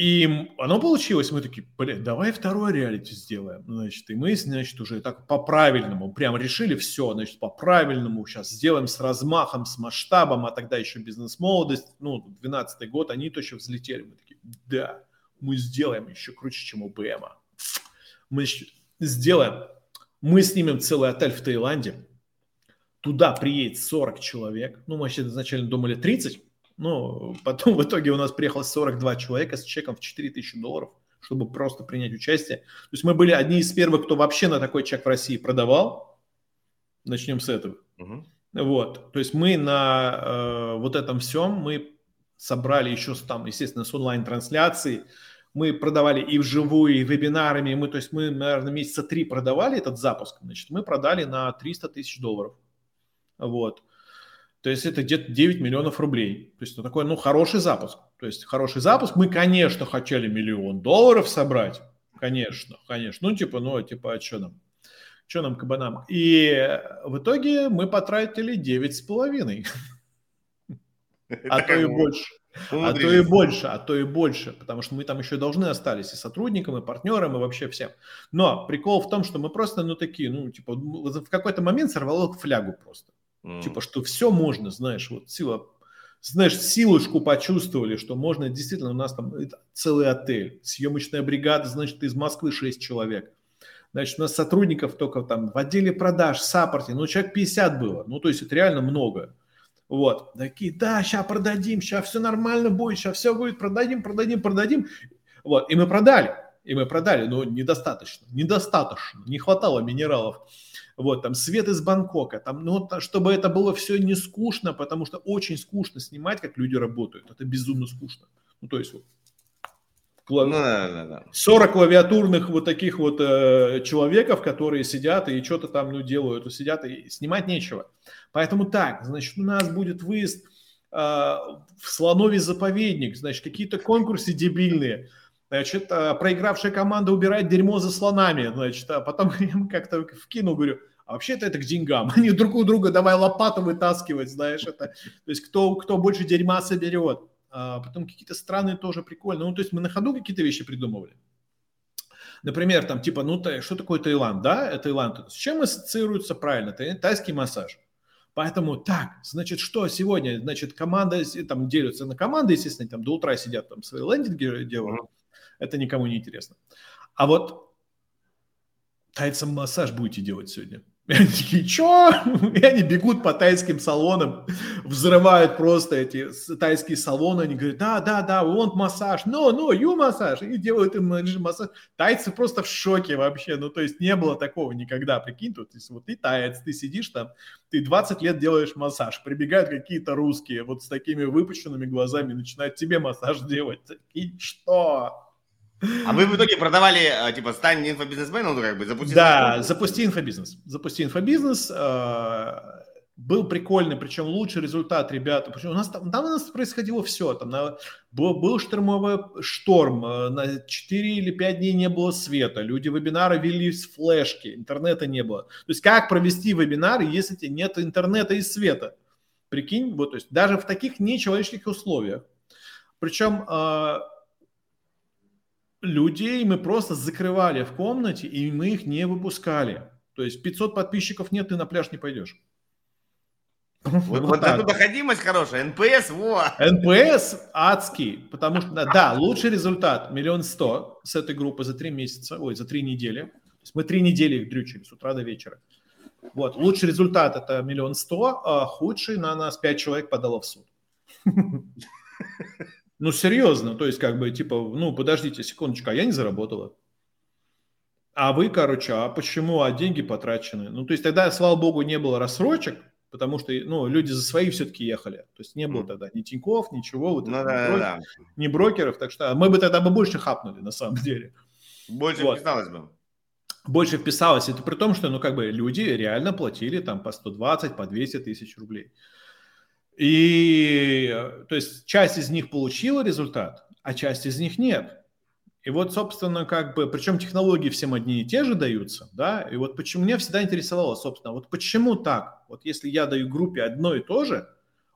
и оно получилось, мы такие, блин, давай второй реалити сделаем. Значит, и мы, значит, уже так по-правильному, прям решили все, значит, по-правильному сейчас сделаем с размахом, с масштабом, а тогда еще бизнес-молодость, ну, 12-й год, они точно взлетели. Мы такие, да, мы сделаем еще круче, чем у БМ. Мы сделаем, мы снимем целый отель в Таиланде, туда приедет 40 человек, ну, мы вообще изначально думали 30, ну, потом в итоге у нас приехало 42 человека с чеком в 4000 долларов, чтобы просто принять участие. То есть мы были одни из первых, кто вообще на такой чек в России продавал. Начнем с этого. Угу. Вот. То есть мы на э, вот этом всем, мы собрали еще там, естественно, с онлайн-трансляцией, мы продавали и вживую, и вебинарами, мы, то есть мы, наверное, месяца три продавали этот запуск, значит, мы продали на 300 тысяч долларов. Вот. То есть это где-то 9 миллионов рублей. То есть это такой, ну, хороший запуск. То есть хороший запуск. Мы, конечно, хотели миллион долларов собрать. Конечно, конечно. Ну, типа, ну, типа, а что нам? Что нам, кабанам? И в итоге мы потратили 9,5. А то и больше. А то и больше, а то и больше, потому что мы там еще должны остались и сотрудникам, и партнерам, и вообще всем. Но прикол в том, что мы просто, ну, такие, ну, типа, в какой-то момент сорвало флягу просто. Mm. Типа, что все можно, знаешь, вот сила, знаешь, силушку почувствовали, что можно, действительно, у нас там целый отель, съемочная бригада, значит, из Москвы 6 человек. Значит, у нас сотрудников только там в отделе продаж, саппорте, ну, человек 50 было. Ну, то есть это реально много. Вот. Такие, да, сейчас продадим, сейчас все нормально будет, сейчас все будет, продадим, продадим, продадим. Вот. И мы продали. И мы продали, но недостаточно. Недостаточно. Не хватало минералов вот, там, свет из Бангкока, там, ну, чтобы это было все не скучно, потому что очень скучно снимать, как люди работают, это безумно скучно. Ну, то есть, вот, клав... ну, да, да, да. 40 клавиатурных вот таких вот э, человеков, которые сидят и что-то там, ну, делают, сидят и снимать нечего. Поэтому так, значит, у нас будет выезд э, в Слоновий заповедник, значит, какие-то конкурсы дебильные, Значит, э, проигравшая команда убирает дерьмо за слонами. Значит, а потом я как-то вкинул, говорю, а вообще-то это к деньгам. Они друг у друга давай лопату вытаскивать, знаешь, это. То есть кто, кто больше дерьма соберет. А потом какие-то страны тоже прикольные. Ну, то есть мы на ходу какие-то вещи придумывали. Например, там типа, ну, что такое Таиланд, да? Это Таиланд. С чем ассоциируется правильно? Тайский массаж. Поэтому так, значит, что сегодня? Значит, команда, там делятся на команды, естественно, там до утра сидят, там свои лендинги делают. Это никому не интересно. А вот тайцам массаж будете делать сегодня. И они такие, что? И они бегут по тайским салонам, взрывают просто эти тайские салоны. Они говорят, да, да, да, want массаж, no, no, you массаж. И делают им массаж. Тайцы просто в шоке вообще. Ну, то есть не было такого никогда. Прикинь, тут вот ты таец, ты сидишь там, ты 20 лет делаешь массаж. Прибегают какие-то русские вот с такими выпущенными глазами, начинают тебе массаж делать. Такие, что? А вы в итоге продавали, а, типа, стань инфобизнесменом, ну, как бы, запусти... Да, запусти инфобизнес. Запусти инфобизнес. А, был прикольный, причем лучший результат, ребята. Причем у нас там, там у нас происходило все. Там на, был, был штормовой шторм, а, на 4 или 5 дней не было света, люди вебинары вели с флешки, интернета не было. То есть как провести вебинар, если нет интернета и света? Прикинь, вот, то есть даже в таких нечеловеческих условиях. Причем людей мы просто закрывали в комнате, и мы их не выпускали. То есть 500 подписчиков нет, ты на пляж не пойдешь. Вот, вот, эта доходимость хорошая. NPS, во! NPS адский, потому что, да, лучший результат, миллион сто с этой группы за три месяца, ой, за три недели. То есть мы три недели их дрючили с утра до вечера. Вот, лучший результат это миллион сто, а худший на нас пять человек подало в суд. Ну, серьезно, то есть, как бы, типа, ну, подождите секундочку, а я не заработала. А вы, короче, а почему, а деньги потрачены? Ну, то есть тогда, слава богу, не было рассрочек, потому что, ну, люди за свои все-таки ехали. То есть не было тогда ни Тиньков, ничего, вот ну, да, брокер, да. ни брокеров, так что мы бы тогда бы больше хапнули, на самом деле. Больше вот. вписалось бы. Больше вписалось. Это при том, что, ну, как бы люди реально платили там по 120, по 200 тысяч рублей. И, э, то есть, часть из них получила результат, а часть из них нет. И вот, собственно, как бы, причем технологии всем одни и те же даются, да, и вот почему меня всегда интересовало, собственно, вот почему так? Вот если я даю группе одно и то же,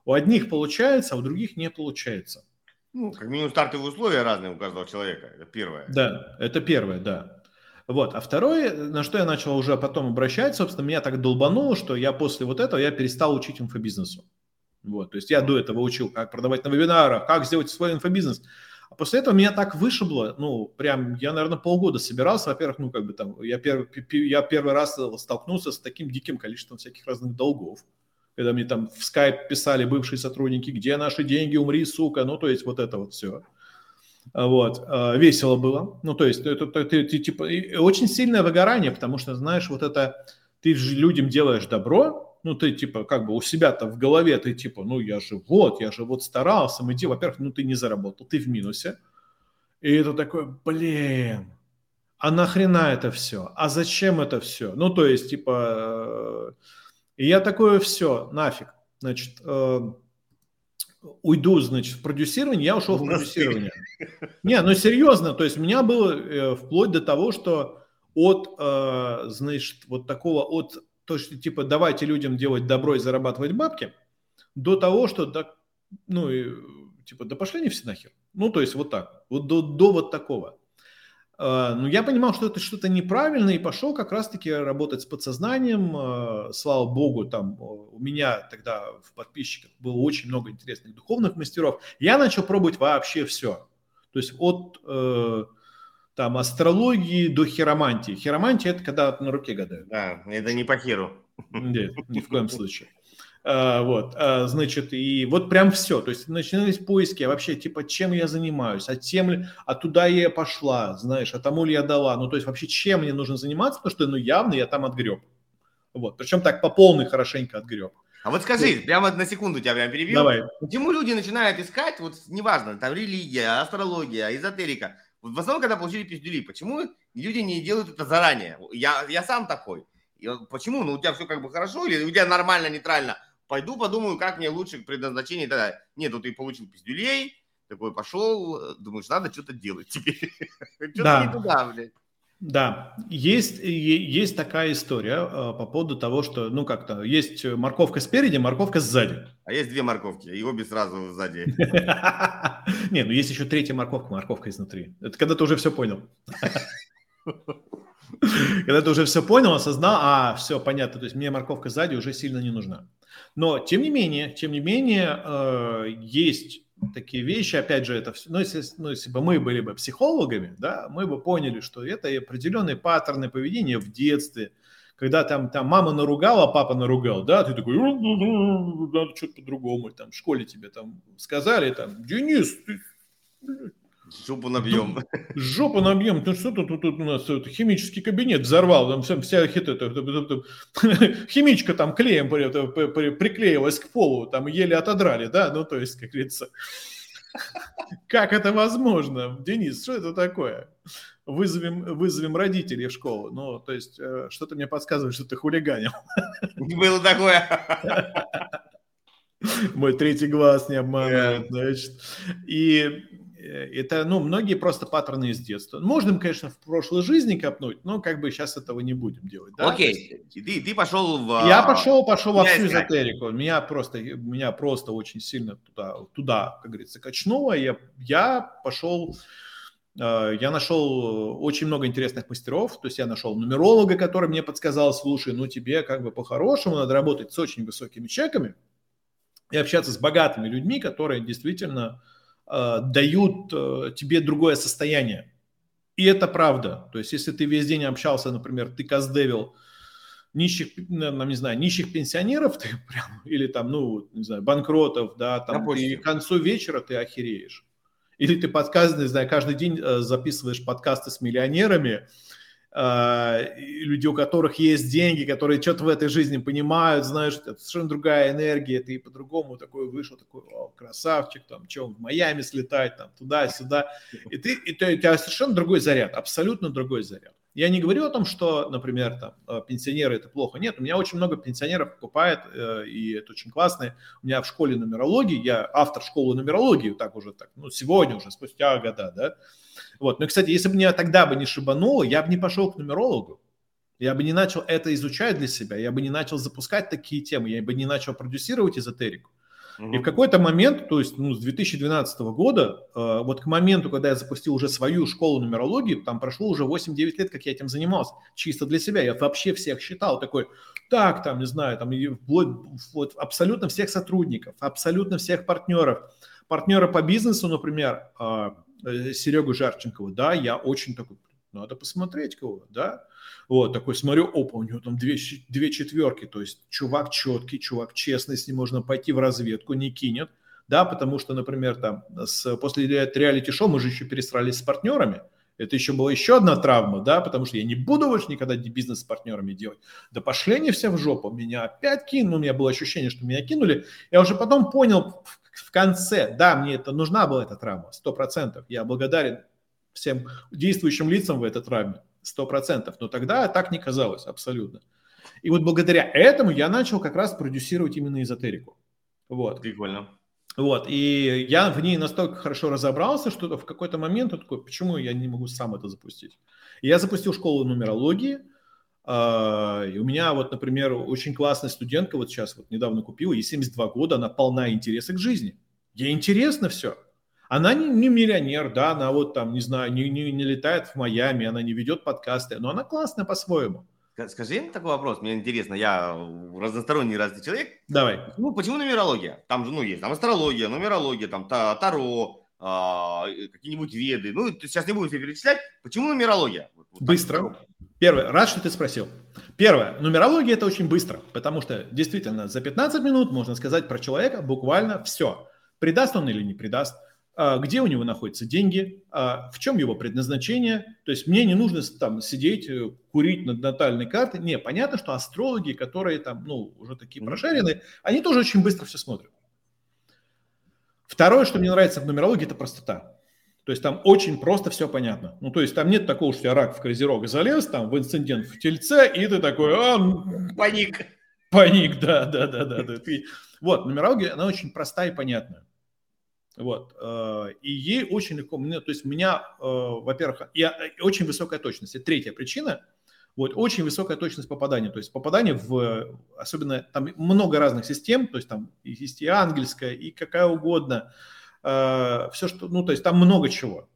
у одних получается, а у других не получается. Ну, как минимум стартовые условия разные у каждого человека, это первое. Да, это первое, да. Вот. А второе, на что я начал уже потом обращать, собственно, меня так долбануло, что я после вот этого я перестал учить инфобизнесу. Вот, то есть я до этого учил, как продавать на вебинарах, как сделать свой инфобизнес. А после этого меня так вышибло, ну, прям, я, наверное, полгода собирался. Во-первых, ну, как бы там, я, первый, я первый раз столкнулся с таким диким количеством всяких разных долгов. Когда мне там в скайп писали бывшие сотрудники, где наши деньги, умри, сука, ну, то есть вот это вот все. Вот, а, весело было. Ну, то есть это, это, это, это типа, очень сильное выгорание, потому что, знаешь, вот это, ты людям делаешь добро, ну, ты типа как бы у себя-то в голове, ты типа, ну, я же вот, я же вот старался, мы иди, во-первых, ну, ты не заработал, ты в минусе. И это такой, блин, а нахрена это все? А зачем это все? Ну, то есть, типа, э, и я такое все, нафиг. Значит, э, уйду, значит, в продюсирование, я ушел в продюсирование. Не, ну серьезно, то есть у меня было э, вплоть до того, что от, значит, вот такого, от то, что типа давайте людям делать добро и зарабатывать бабки, до того, что да, ну, и, типа, да пошли не все нахер. Ну, то есть вот так, вот до, до вот такого. Uh, ну, я понимал, что это что-то неправильно, и пошел как раз-таки работать с подсознанием. Uh, слава богу, там uh, у меня тогда в подписчиках было очень много интересных духовных мастеров. Я начал пробовать вообще все. То есть от там астрологии до хиромантии. Хиромантия это когда на руке гадают. Да, это не по хиру. Нет, ни в коем случае. А, вот, а, значит, и вот прям все. То есть начинались поиски, а вообще, типа, чем я занимаюсь, а тем ли, а туда я пошла, знаешь, а тому ли я дала. Ну, то есть вообще, чем мне нужно заниматься, потому что, ну, явно я там отгреб. Вот, причем так по полной хорошенько отгреб. А вот скажи, вот. прямо на секунду тебя прям перебью. Давай. Почему люди начинают искать, вот неважно, там религия, астрология, эзотерика, в основном, когда получили пиздюли, почему люди не делают это заранее? Я, я сам такой. И почему? Ну, у тебя все как бы хорошо, или у тебя нормально, нейтрально? Пойду подумаю, как мне лучше предназначение тогда. Нет, вот ты получил пиздюлей, Такой пошел, думаешь, надо что-то делать теперь. Что-то не туда, блядь. Да, есть, есть такая история э, по поводу того, что, ну как-то, есть морковка спереди, морковка сзади. А есть две морковки, и обе сразу сзади. Не, ну есть еще третья морковка, морковка изнутри. Это когда ты уже все понял. Когда ты уже все понял, осознал, а, все, понятно, то есть мне морковка сзади уже сильно не нужна. Но, тем не менее, тем не менее, э, есть такие вещи, опять же, это все, ну если, ну, если бы мы были бы психологами, да, мы бы поняли, что это определенные паттерны поведения в детстве, когда там, там мама наругала, папа наругал, да, ты такой, надо что-то по-другому, там в школе тебе там сказали, там, Денис, ты Жопу набьем. Жопу набьем. Ну что тут, тут, тут у нас тут, химический кабинет взорвал, там вся, вся хит, это, химичка там клеем приклеилась к полу, там еле отодрали, да, ну то есть, как говорится, как это возможно? Денис, что это такое? Вызовем, вызовем родителей в школу. Ну, то есть, э, что-то мне подсказывает, что ты хулиганил. Было такое. Мой третий глаз не обманывает, значит. И Э, это, ну, многие просто паттерны из детства. Можно, конечно, в прошлой жизни копнуть, но как бы сейчас этого не будем делать. Да? Окей, ты, ты пошел в... Я пошел, пошел во всю эзотерику. Меня просто, меня просто очень сильно туда, туда как говорится, качнуло. Я, я пошел... Э, я нашел очень много интересных мастеров, то есть я нашел нумеролога, который мне подсказал, слушай, ну тебе как бы по-хорошему надо работать с очень высокими чеками и общаться с богатыми людьми, которые действительно Э, дают э, тебе другое состояние. И это правда. То есть, если ты весь день общался, например, ты каздевил нищих, ну, не знаю, нищих пенсионеров, ты прям, или там, ну, не знаю, банкротов, да, там, и к концу вечера ты охереешь. Или ты подкаст, не знаю, каждый день э, записываешь подкасты с миллионерами, люди, у которых есть деньги, которые что-то в этой жизни понимают, знаешь, это совершенно другая энергия, ты по-другому такой вышел, такой, о, красавчик, там, что, в Майами слетать, там, туда-сюда, и ты, и ты, у тебя совершенно другой заряд, абсолютно другой заряд. Я не говорю о том, что, например, там, э, пенсионеры это плохо. Нет, у меня очень много пенсионеров покупает, э, и это очень классно. У меня в школе нумерологии, я автор школы нумерологии, так уже так, ну, сегодня уже, спустя года, да, вот. Но, кстати, если бы меня тогда бы не шибануло, я бы не пошел к нумерологу. Я бы не начал это изучать для себя, я бы не начал запускать такие темы, я бы не начал продюсировать эзотерику. И в какой-то момент, то есть ну, с 2012 года, э, вот к моменту, когда я запустил уже свою школу нумерологии, там прошло уже 8-9 лет, как я этим занимался, чисто для себя. Я вообще всех считал такой, так, там, не знаю, там, вплоть, вот, абсолютно всех сотрудников, абсолютно всех партнеров. Партнеры по бизнесу, например, э, Э, Серегу Жарченкова, да, я очень такой, надо посмотреть кого, да, вот, такой смотрю, опа, у него там две, две четверки, то есть чувак четкий, чувак честный, с ним можно пойти в разведку, не кинет, да, потому что, например, там, с, после реалити-шоу мы же еще пересрались с партнерами, это еще была еще одна травма, да, потому что я не буду больше никогда бизнес с партнерами делать. Да пошли они все в жопу, меня опять кинули, у меня было ощущение, что меня кинули. Я уже потом понял в конце, да, мне это нужна была эта травма, сто процентов. Я благодарен всем действующим лицам в этой сто процентов. Но тогда так не казалось абсолютно. И вот благодаря этому я начал как раз продюсировать именно эзотерику. Вот. Прикольно. Вот, и я в ней настолько хорошо разобрался, что в какой-то момент я такой, почему я не могу сам это запустить? И я запустил школу нумерологии, а, и у меня вот, например, очень классная студентка вот сейчас вот недавно купила, ей 72 года, она полна интереса к жизни. Ей интересно все. Она не, не миллионер, да, она вот там, не знаю, не, не, не летает в Майами, она не ведет подкасты, но она классная по-своему. Скажи мне такой вопрос, мне интересно, я разносторонний разный человек. Давай. Ну, почему нумерология? Там же, ну, есть там астрология, нумерология, там таро, а, какие-нибудь веды. Ну, сейчас не буду все перечислять. Почему нумерология? Вот, вот быстро. Так. Первое, рад, что ты спросил. Первое, нумерология это очень быстро, потому что действительно за 15 минут можно сказать про человека буквально все. Придаст он или не придаст, а, где у него находятся деньги, а, в чем его предназначение. То есть мне не нужно там сидеть, э, курить над натальной картой. Не, понятно, что астрологи, которые там, ну, уже такие прошаренные, они тоже очень быстро все смотрят. Второе, что мне нравится в нумерологии, это простота. То есть там очень просто все понятно. Ну, то есть там нет такого, что у тебя рак в Козерога залез, там в инцидент в Тельце, и ты такой, а, Вот. Э, и ей очень легко, то есть у меня, э, во-первых, я, очень высокая точность. Это третья причина. Вот, очень высокая точность попадания. То есть попадание в, особенно там много разных систем, то есть там есть и ангельская, и какая угодно. Э, все, что, ну, то есть там много чего.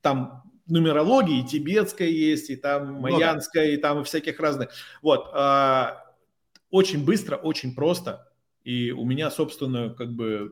Там нумерология, и тибетская есть, и там майянская, и там всяких разных. Вот. Очень быстро, очень просто. И у меня, собственно, как бы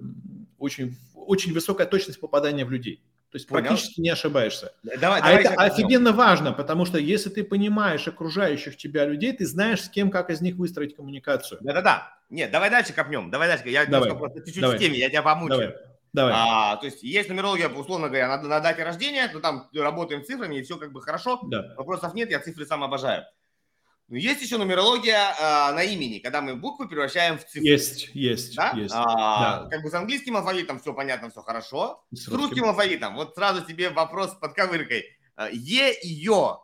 очень очень высокая точность попадания в людей. То есть Понял. практически не ошибаешься. Давай, а давай это офигенно важно, потому что если ты понимаешь окружающих тебя людей, ты знаешь, с кем, как из них выстроить коммуникацию. Да-да-да. Нет, давай дальше копнем. Давай дальше. Я давай. просто чуть-чуть давай. в теме, я тебя помучаю. Давай. Давай. А, то есть есть нумерология, условно говоря, на, на дате рождения, то там работаем цифрами, и все как бы хорошо. Да. Вопросов нет, я цифры сам обожаю. Но есть еще нумерология э, на имени, когда мы буквы превращаем в цифры. Есть, есть, да? есть. А, да. Как бы с английским алфавитом все понятно, все хорошо. С, с русским. русским алфавитом, вот сразу тебе вопрос под ковыркой. А, е и Ё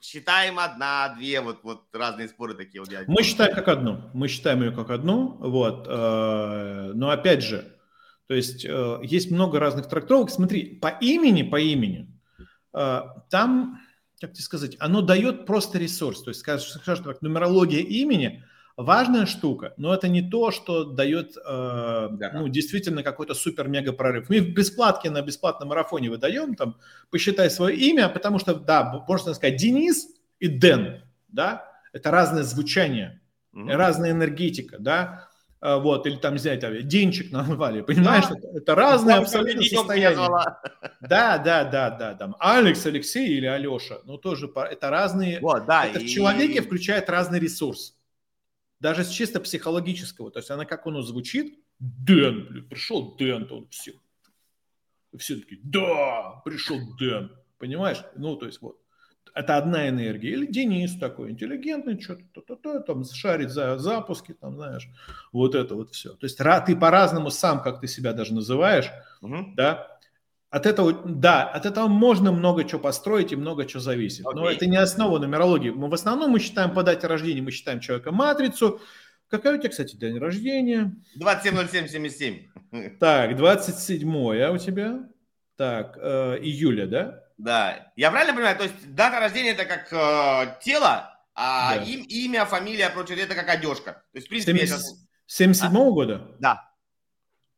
считаем одна, две, вот, вот разные споры такие. Вот я... Мы считаем как одну, мы считаем ее как одну, вот. Э, но опять же, то есть э, есть много разных трактовок. Смотри, по имени, по имени, э, там как тебе сказать, оно дает просто ресурс. То есть, скажем, скажем так, нумерология имени важная штука, но это не то, что дает э, да. ну, действительно какой-то супер-мега прорыв. Мы в бесплатке на бесплатном марафоне выдаем, там, посчитай свое имя, потому что, да, можно сказать, Денис и Дэн, да, это разное звучание, mm-hmm. разная энергетика, да, вот, или там взять денчик назвали, понимаешь, да. это, это разные абсолютно состояния. Да, да, да, да, там Алекс, Алексей или Алеша, ну тоже это разные, вот, да, это и... в человеке включает разный ресурс, даже с чисто психологического, то есть она как оно звучит, Дэн, блин, пришел Дэн, то он все, все таки да, пришел Дэн, понимаешь, ну то есть вот, это одна энергия. Или Денис такой интеллигентный, что-то то, то, там шарит за запуски, там, знаешь, вот это вот все. То есть ты по-разному сам, как ты себя даже называешь, угу. да, от этого, да, от этого можно много чего построить и много чего зависит. Okay. Но это не основа нумерологии. Мы в основном мы считаем по дате рождения, мы считаем человека матрицу. Какая у тебя, кстати, день рождения? 27.07.77. Так, 27 а у тебя? Так, э, июля, да? Да. Я правильно понимаю? То есть дата рождения это как э, тело, а да. им, имя, фамилия, прочее, это как одежка. То есть, в принципе, 70... это... 77 -го а? года? Да.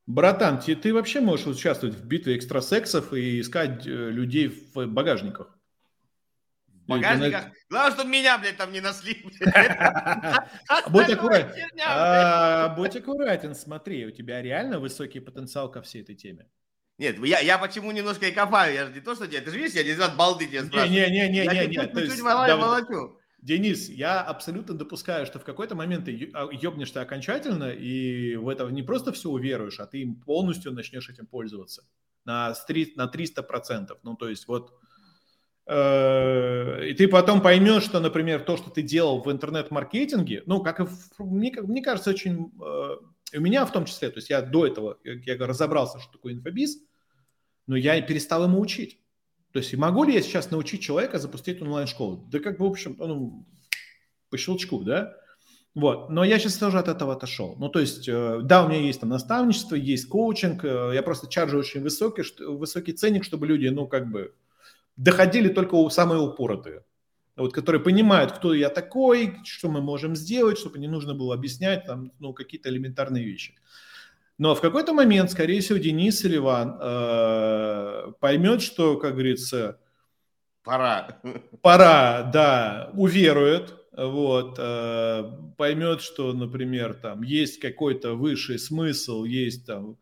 Братан, ты, ты вообще можешь участвовать в битве экстрасексов и искать э, людей в багажниках. В багажниках? Главное, чтобы меня, блядь, там не нашли. Будь аккуратен. А, будь аккуратен, смотри, у тебя реально высокий потенциал ко всей этой теме. Нет, я, я почему немножко и копаю, я же не то, что тебе, ты же видишь, я не от балды тебе спрашиваю. Не-не-не, я не, чуть, чуть да, молочу. Денис, я абсолютно допускаю, что в какой-то момент ты ебнешься окончательно, и в это не просто все уверуешь, а ты им полностью начнешь этим пользоваться на, на 300%. Ну, то есть вот... Э, и ты потом поймешь, что, например, то, что ты делал в интернет-маркетинге, ну, как и в, мне, мне кажется, очень э, и у меня в том числе, то есть я до этого, я разобрался, что такое инфобиз, но я перестал ему учить. То есть могу ли я сейчас научить человека запустить онлайн-школу? Да как бы, в общем, ну, по щелчку, да? Вот, но я сейчас тоже от этого отошел. Ну, то есть, э, да, у меня есть там наставничество, есть коучинг, э, я просто чаржу очень высокий, высокий ценник, чтобы люди, ну, как бы, доходили только у самые упоротые вот, которые понимают, кто я такой, что мы можем сделать, чтобы не нужно было объяснять там, ну, какие-то элементарные вещи. Но в какой-то момент, скорее всего, Денис или Иван э, поймет, что, как говорится, пора, пора, да, уверует, вот, э, поймет, что, например, там есть какой-то высший смысл, есть там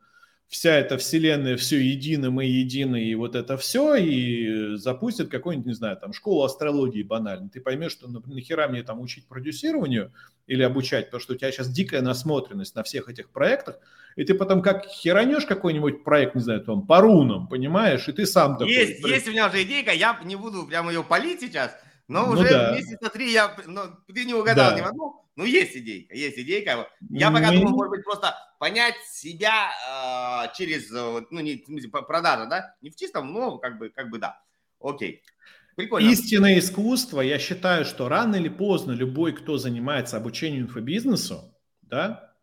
вся эта вселенная, все едино, мы едины, и вот это все, и запустят какую-нибудь, не знаю, там, школу астрологии банально. Ты поймешь, что нахера мне там учить продюсированию или обучать, потому что у тебя сейчас дикая насмотренность на всех этих проектах, и ты потом как херанешь какой-нибудь проект, не знаю, там, по рунам, понимаешь, и ты сам такой... Есть, есть у меня уже идейка, я не буду прямо ее палить сейчас, но ну, уже да. месяца три я... Ну, ты не угадал да. ни в одну, ну, есть идейка, есть идейка. Я пока Мы... думаю, может быть, просто понять себя э, через, ну, не в смысле, продажа, да? Не в чистом, но как бы, как бы да. Окей. Прикольно. Истинное искусство, я считаю, что рано или поздно любой, кто занимается обучением инфобизнесу, да,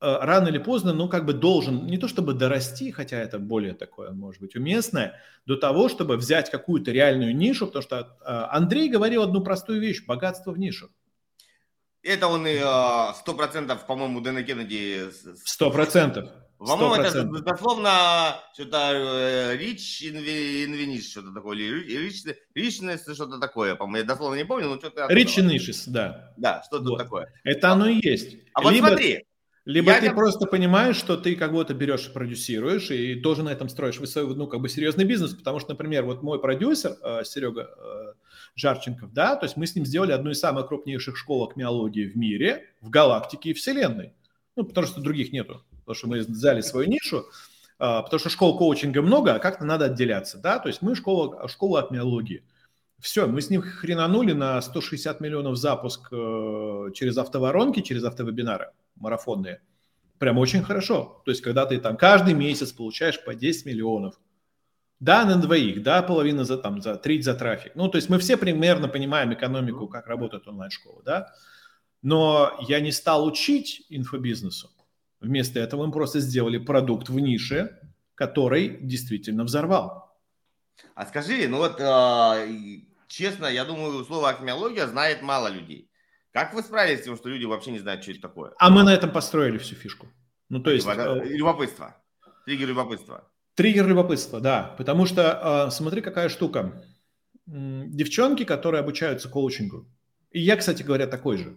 рано или поздно, ну, как бы должен, не то чтобы дорасти, хотя это более такое, может быть, уместное, до того, чтобы взять какую-то реальную нишу, потому что э, Андрей говорил одну простую вещь – богатство в нишах. Это он и э, сто процентов, по-моему, Дэна Кеннеди... Сто процентов. По-моему, это дословно что-то rich in что-то такое, или richness, что-то такое, по-моему, я дословно не помню, но что-то... Rich in да. Да, что-то вот. такое. Это оно и есть. А вот смотри, либо я ты просто понимаешь, что ты как будто берешь и продюсируешь, и тоже на этом строишь свой, ну, как бы серьезный бизнес, потому что, например, вот мой продюсер, э, Серега э, Жарченков, да, то есть мы с ним сделали одну из самых крупнейших школ акмеологии в мире, в галактике и вселенной. Ну, потому что других нету, потому что мы взяли свою нишу, э, потому что школ коучинга много, а как-то надо отделяться, да, то есть мы школа, школа акмеологии. Все, мы с ним хренанули на 160 миллионов запуск э, через автоворонки, через автовебинары марафонные. Прям очень хорошо. То есть, когда ты там каждый месяц получаешь по 10 миллионов. Да, на двоих, да, половина за, там, за треть за трафик. Ну, то есть мы все примерно понимаем экономику, как работает онлайн-школа, да. Но я не стал учить инфобизнесу. Вместо этого мы просто сделали продукт в нише, который действительно взорвал. А скажи, ну вот, э, честно, я думаю, слово акмеология знает мало людей. Как вы справились с тем, что люди вообще не знают, что это такое? А мы на этом построили всю фишку. Ну, то есть... Э, любопытство. Триггер любопытства. Триггер любопытства, да. Потому что, э, смотри, какая штука. Девчонки, которые обучаются коучингу, и я, кстати говоря, такой же,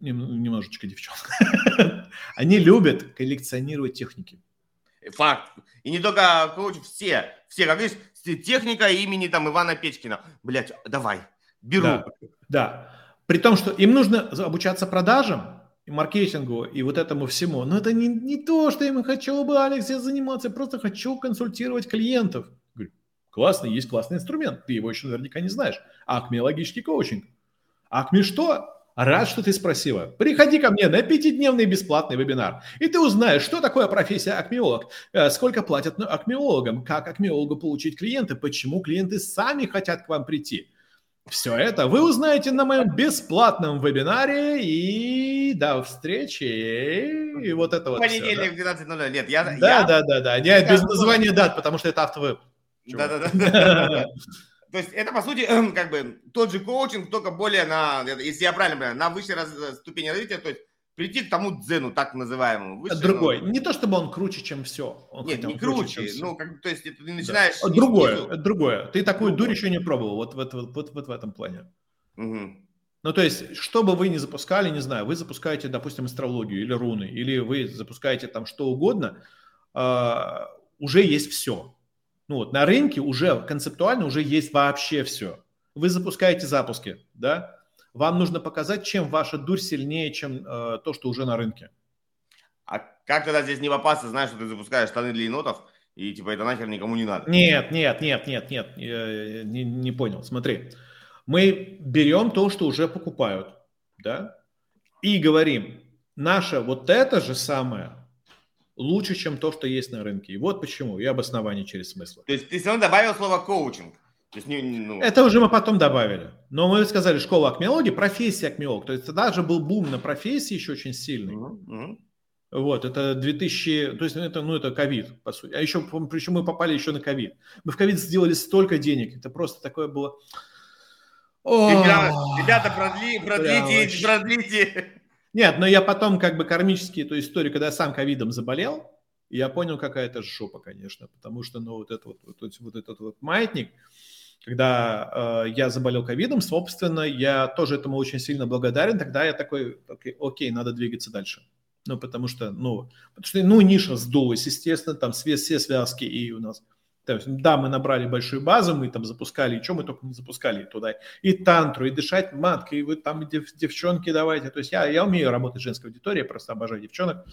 немножечко девчонка, они любят коллекционировать техники. Факт. И не только коуч, все. Все, как видишь, техника имени там Ивана Печкина. Блять, давай, беру. Да, да. При том, что им нужно обучаться продажам, и маркетингу и вот этому всему. Но это не, не то, что я им хочу бы, Алекс, я заниматься. Я просто хочу консультировать клиентов. Говорю, классно, есть классный инструмент. Ты его еще наверняка не знаешь. Акме логический коучинг. Акме что? Рад, что ты спросила. Приходи ко мне на пятидневный бесплатный вебинар, и ты узнаешь, что такое профессия акмеолог, э, сколько платят акмеологам, как акмеологу получить клиента, почему клиенты сами хотят к вам прийти – все это вы узнаете на моем бесплатном вебинаре. И до встречи. И вот это вот. Понедельник в 12.00. Нет, я... Да, я... да, да, да. Нет, без названия дат, потому что это автовеб. Да, да, да. То есть это, по сути, как бы тот же коучинг, только более на, если я правильно понимаю, на высшей ступени развития, то есть прийти к тому дзену, так называемому. Выше, Другой. Не то, чтобы он круче, чем все. Он Нет, не круче. круче ну, как, то есть ты начинаешь... Да. Другое, снизу. другое. Ты такую другое. дурь еще не пробовал вот, вот, вот, вот, вот в этом плане. Угу. Ну, то есть, что бы вы ни запускали, не знаю, вы запускаете, допустим, астрологию или руны, или вы запускаете там что угодно, э, уже есть все. Ну вот, на рынке уже концептуально уже есть вообще все. Вы запускаете запуски, да, вам нужно показать, чем ваша дурь сильнее, чем э, то, что уже на рынке. А как тогда здесь не попасться, знаешь, что ты запускаешь штаны для енотов, и типа это нахер никому не надо? Нет, нет, нет, нет, нет, я, не, не понял. Смотри, мы берем то, что уже покупают, да, и говорим, наше вот это же самое лучше, чем то, что есть на рынке. И вот почему, и обоснование через смысл. То есть ты все равно добавил слово коучинг. Есть, не, ну... Это уже мы потом добавили. Но мы сказали школа акмеологии, профессия акмеолог. То есть тогда же был бум на профессии еще очень сильный. Uh-huh. Вот, это 2000, то есть это, ну, это ковид, по сути. А еще, причем мы попали еще на ковид. Мы в ковид сделали столько денег, это просто такое было... Ребята, ребята продли, продлите, продлите. Нет, но я потом как бы кармически эту историю, когда я сам ковидом заболел, я понял, какая это жопа, конечно, потому что, ну, вот, это вот, вот, вот этот вот маятник, когда э, я заболел ковидом, собственно, я тоже этому очень сильно благодарен. Тогда я такой, окей, окей надо двигаться дальше. Ну, потому что, ну, потому что, ну, ниша сдулась, естественно, там все, все связки и у нас. То есть, да, мы набрали большую базу, мы там запускали, и что мы только не запускали туда, и тантру, и дышать маткой, и вы там дев, девчонки давайте. То есть я, я умею работать в женской аудитории, я просто обожаю девчонок.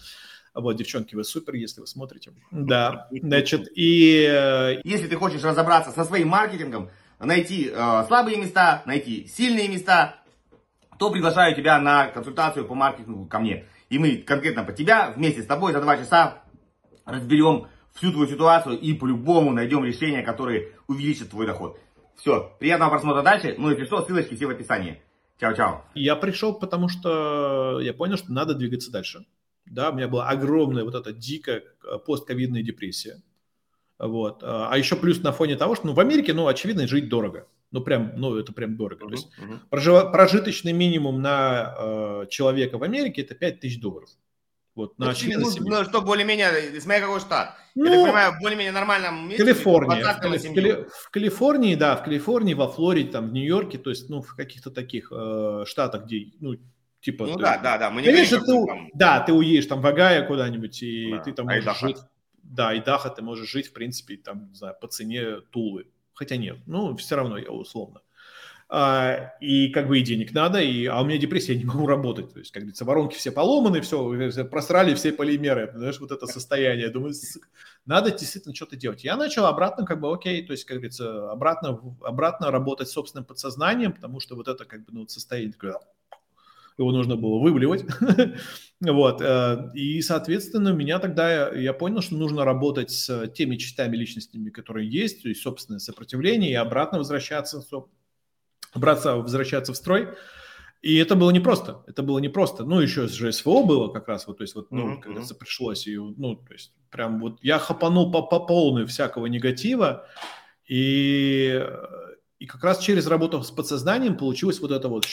Вот, девчонки, вы супер, если вы смотрите. Да, значит, и... Э, если ты хочешь разобраться со своим маркетингом, найти э, слабые места, найти сильные места, то приглашаю тебя на консультацию по маркетингу ко мне. И мы конкретно по тебя вместе с тобой за два часа разберем всю твою ситуацию и по-любому найдем решение, которое увеличит твой доход. Все, приятного просмотра дальше. Ну, если что, ссылочки все в описании. Чао-чао. Я пришел, потому что я понял, что надо двигаться дальше. да, у меня была огромная вот эта дикая э, постковидная депрессия. Вот. А еще плюс на фоне того, что ну, в Америке, ну, очевидно, жить дорого. Ну, прям, ну, это прям дорого. Uh-huh, То есть uh-huh. прожив... прожиточный минимум на э, человека в Америке – это 5 тысяч долларов. Вот, на ну, ну, что более-менее, смотря какой штат. Ну, Я так понимаю, в более-менее нормальном месте. Калифорния. В, Кали... в Калифорнии, да, в Калифорнии, во Флориде, там, в Нью-Йорке, то есть, ну, в каких-то таких э, штатах, где, ну, типа... Ну, да, да, да. Мы не Конечно, ты, там... да, ты уедешь там в Агая куда-нибудь, и да. ты там можешь Айдаха. жить... Да, и Даха ты можешь жить, в принципе, там, не знаю, по цене Тулы. Хотя нет, ну, все равно я условно. А, и как бы и денег надо, и, а у меня депрессия, я не могу работать. То есть, как говорится, воронки все поломаны, все, просрали все полимеры, знаешь, вот это состояние. Думаю, надо действительно что-то делать. Я начал обратно, как бы, окей, то есть, как говорится, обратно, обратно работать собственным подсознанием, потому что вот это, как бы, ну, состояние такое, его нужно было выблевать. вот. Э, и, соответственно, меня тогда, я понял, что нужно работать с теми частями личностями, которые есть, то есть собственное сопротивление, и обратно возвращаться, браться, возвращаться в строй. И это было непросто. Это было непросто. Ну, еще же СВО было как раз, вот, то есть, вот, ну, mm-hmm. когда пришлось, и, ну, то есть, прям вот я хапанул по, по полной всякого негатива, и, и как раз через работу с подсознанием получилось вот это вот,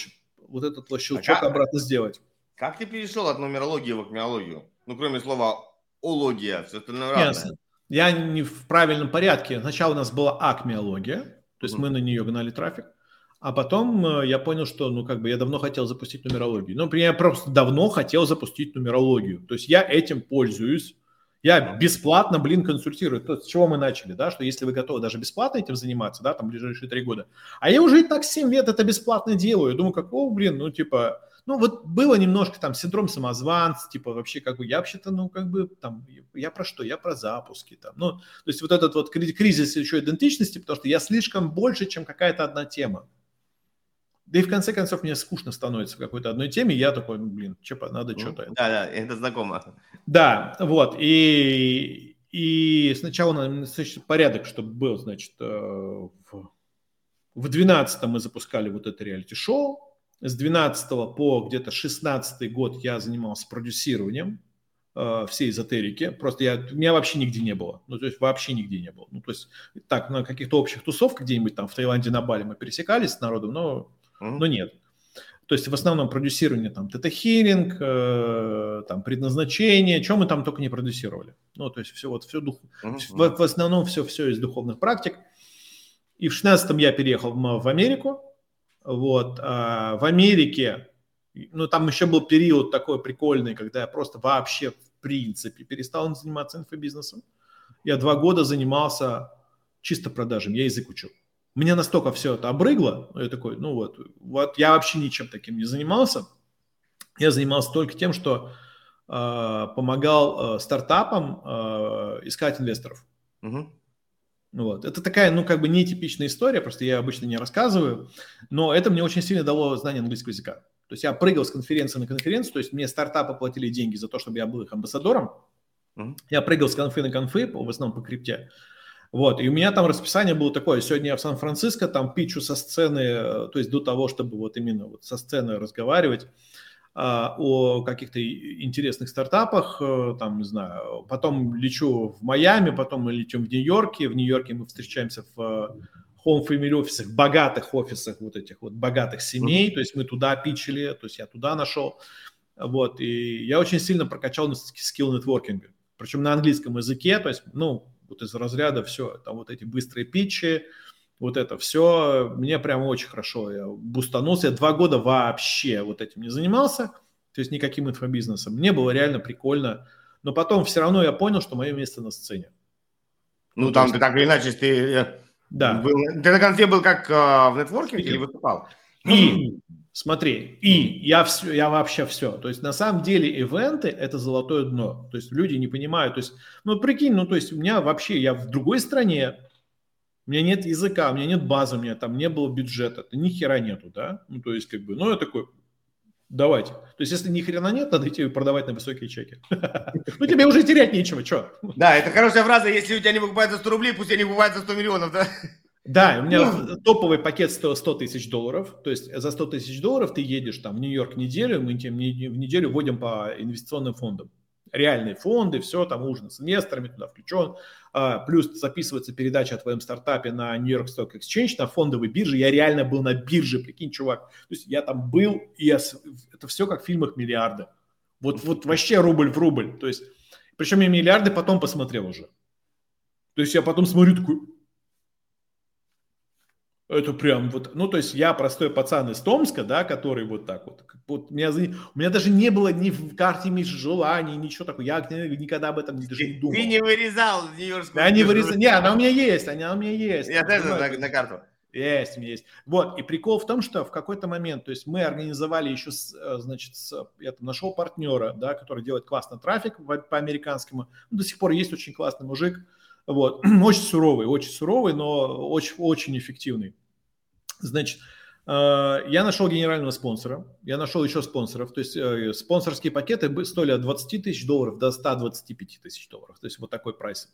вот этот вот щелчок а обратно сделать. Как ты перешел от нумерологии в акмеологию? Ну, кроме слова ология, все остальное разное. Я не в правильном порядке. Сначала у нас была акмеология, то есть mm-hmm. мы на нее гнали трафик. А потом э, я понял, что, ну, как бы я давно хотел запустить нумерологию. Ну, я просто давно хотел запустить нумерологию. То есть я этим пользуюсь. Я бесплатно, блин, консультирую. То, с чего мы начали, да, что если вы готовы даже бесплатно этим заниматься, да, там, ближайшие три года. А я уже и так 7 лет это бесплатно делаю. Я думаю, какого, блин, ну, типа, ну, вот было немножко там синдром самозванца, типа, вообще, как бы, я вообще-то, ну, как бы, там, я про что? Я про запуски, там, ну, то есть вот этот вот кризис еще идентичности, потому что я слишком больше, чем какая-то одна тема. Да и в конце концов мне скучно становится в какой-то одной теме, я такой, ну, блин, че, надо ну, что-то. Да, да, это знакомо. Да, вот, и, и сначала значит, порядок, чтобы был, значит, э, в, в 12 мы запускали вот это реалити-шоу, с 12 по где-то 16 год я занимался продюсированием э, всей эзотерики. Просто я, меня вообще нигде не было. Ну, то есть вообще нигде не было. Ну, то есть так, на каких-то общих тусовках где-нибудь там в Таиланде на Бали мы пересекались с народом, но mm-hmm. но нет. То есть в основном продюсирование там тета-хилинг, э, там предназначение, чем мы там только не продюсировали. Ну, то есть все вот все дух, mm-hmm. в, в основном все все из духовных практик. И в 16-м я переехал в, в Америку. Вот а в Америке, ну там еще был период такой прикольный, когда я просто вообще в принципе перестал заниматься инфобизнесом. Я два года занимался чисто продажами, я язык учил мне настолько все это обрыгло, я такой, ну вот, вот я вообще ничем таким не занимался. Я занимался только тем, что э, помогал э, стартапам э, искать инвесторов. Угу. Вот. Это такая, ну, как бы нетипичная история, просто я обычно не рассказываю, но это мне очень сильно дало знание английского языка. То есть я прыгал с конференции на конференцию, то есть мне стартапы платили деньги за то, чтобы я был их амбассадором. Mm-hmm. Я прыгал с конфы на конфы, в основном по крипте. Вот, и у меня там расписание было такое, сегодня я в Сан-Франциско, там пичу со сцены, э, то есть до того, чтобы вот именно вот со сцены разговаривать а, о каких-то интересных стартапах, э, там, не знаю, потом лечу в Майами, потом мы летим в Нью-Йорке, в Нью-Йорке мы встречаемся в э, home family офисах, богатых офисах вот этих вот богатых семей, то есть мы туда пичили, то есть я туда нашел, вот, и я очень сильно прокачал скилл нетворкинга, причем на английском языке, то есть, ну, вот из разряда все, там вот эти быстрые питчи, вот это все, мне прям очень хорошо, я бустанулся, я два года вообще вот этим не занимался, то есть никаким инфобизнесом, мне было реально прикольно, но потом все равно я понял, что мое место на сцене. Ну, ну там ты так или иначе, ты, э, да. был, ты на конце был как э, в нетворкинге или выступал? И Смотри, и я, все, я вообще все. То есть на самом деле ивенты – это золотое дно. То есть люди не понимают. То есть, ну прикинь, ну то есть у меня вообще, я в другой стране, у меня нет языка, у меня нет базы, у меня там не было бюджета, то ни хера нету, да? Ну то есть как бы, ну я такой, давайте. То есть если ни хрена нет, надо идти продавать на высокие чеки. Ну тебе уже терять нечего, что? Да, это хорошая фраза, если у тебя не покупают за 100 рублей, пусть они покупают за 100 миллионов, да? Да, у меня ну, топовый пакет стоил 100 тысяч долларов. То есть за 100 тысяч долларов ты едешь там в Нью-Йорк неделю, мы тебе в неделю вводим по инвестиционным фондам. реальные фонды, все, там ужин с инвесторами туда включен, а, плюс записывается передача о твоем стартапе на York Stock Exchange, на фондовой бирже, я реально был на бирже, прикинь, чувак, то есть я там был, и я, это все как в фильмах «Миллиарды», вот, вот вообще рубль в рубль, то есть, причем я «Миллиарды» потом посмотрел уже, то есть я потом смотрю такой, это прям вот, ну, то есть я простой пацан из Томска, да, который вот так вот. вот у, меня, у меня даже не было ни в карте ни желаний, ничего такого. Я никогда об этом даже не думал. Ты не вырезал Нью-Йоркскую Я не вырезал. Не, она у меня есть, она у меня есть. Я даже на, на карту. Есть, есть. Вот, и прикол в том, что в какой-то момент, то есть мы организовали еще, с, э, значит, с, я там нашел партнера, да, который делает классный трафик по американскому. Ну, до сих пор есть очень классный мужик, вот. Очень суровый, очень суровый, но очень, очень эффективный. Значит, э, я нашел генерального спонсора, я нашел еще спонсоров, то есть э, спонсорские пакеты стоили от 20 тысяч долларов до 125 тысяч долларов, то есть вот такой прайс.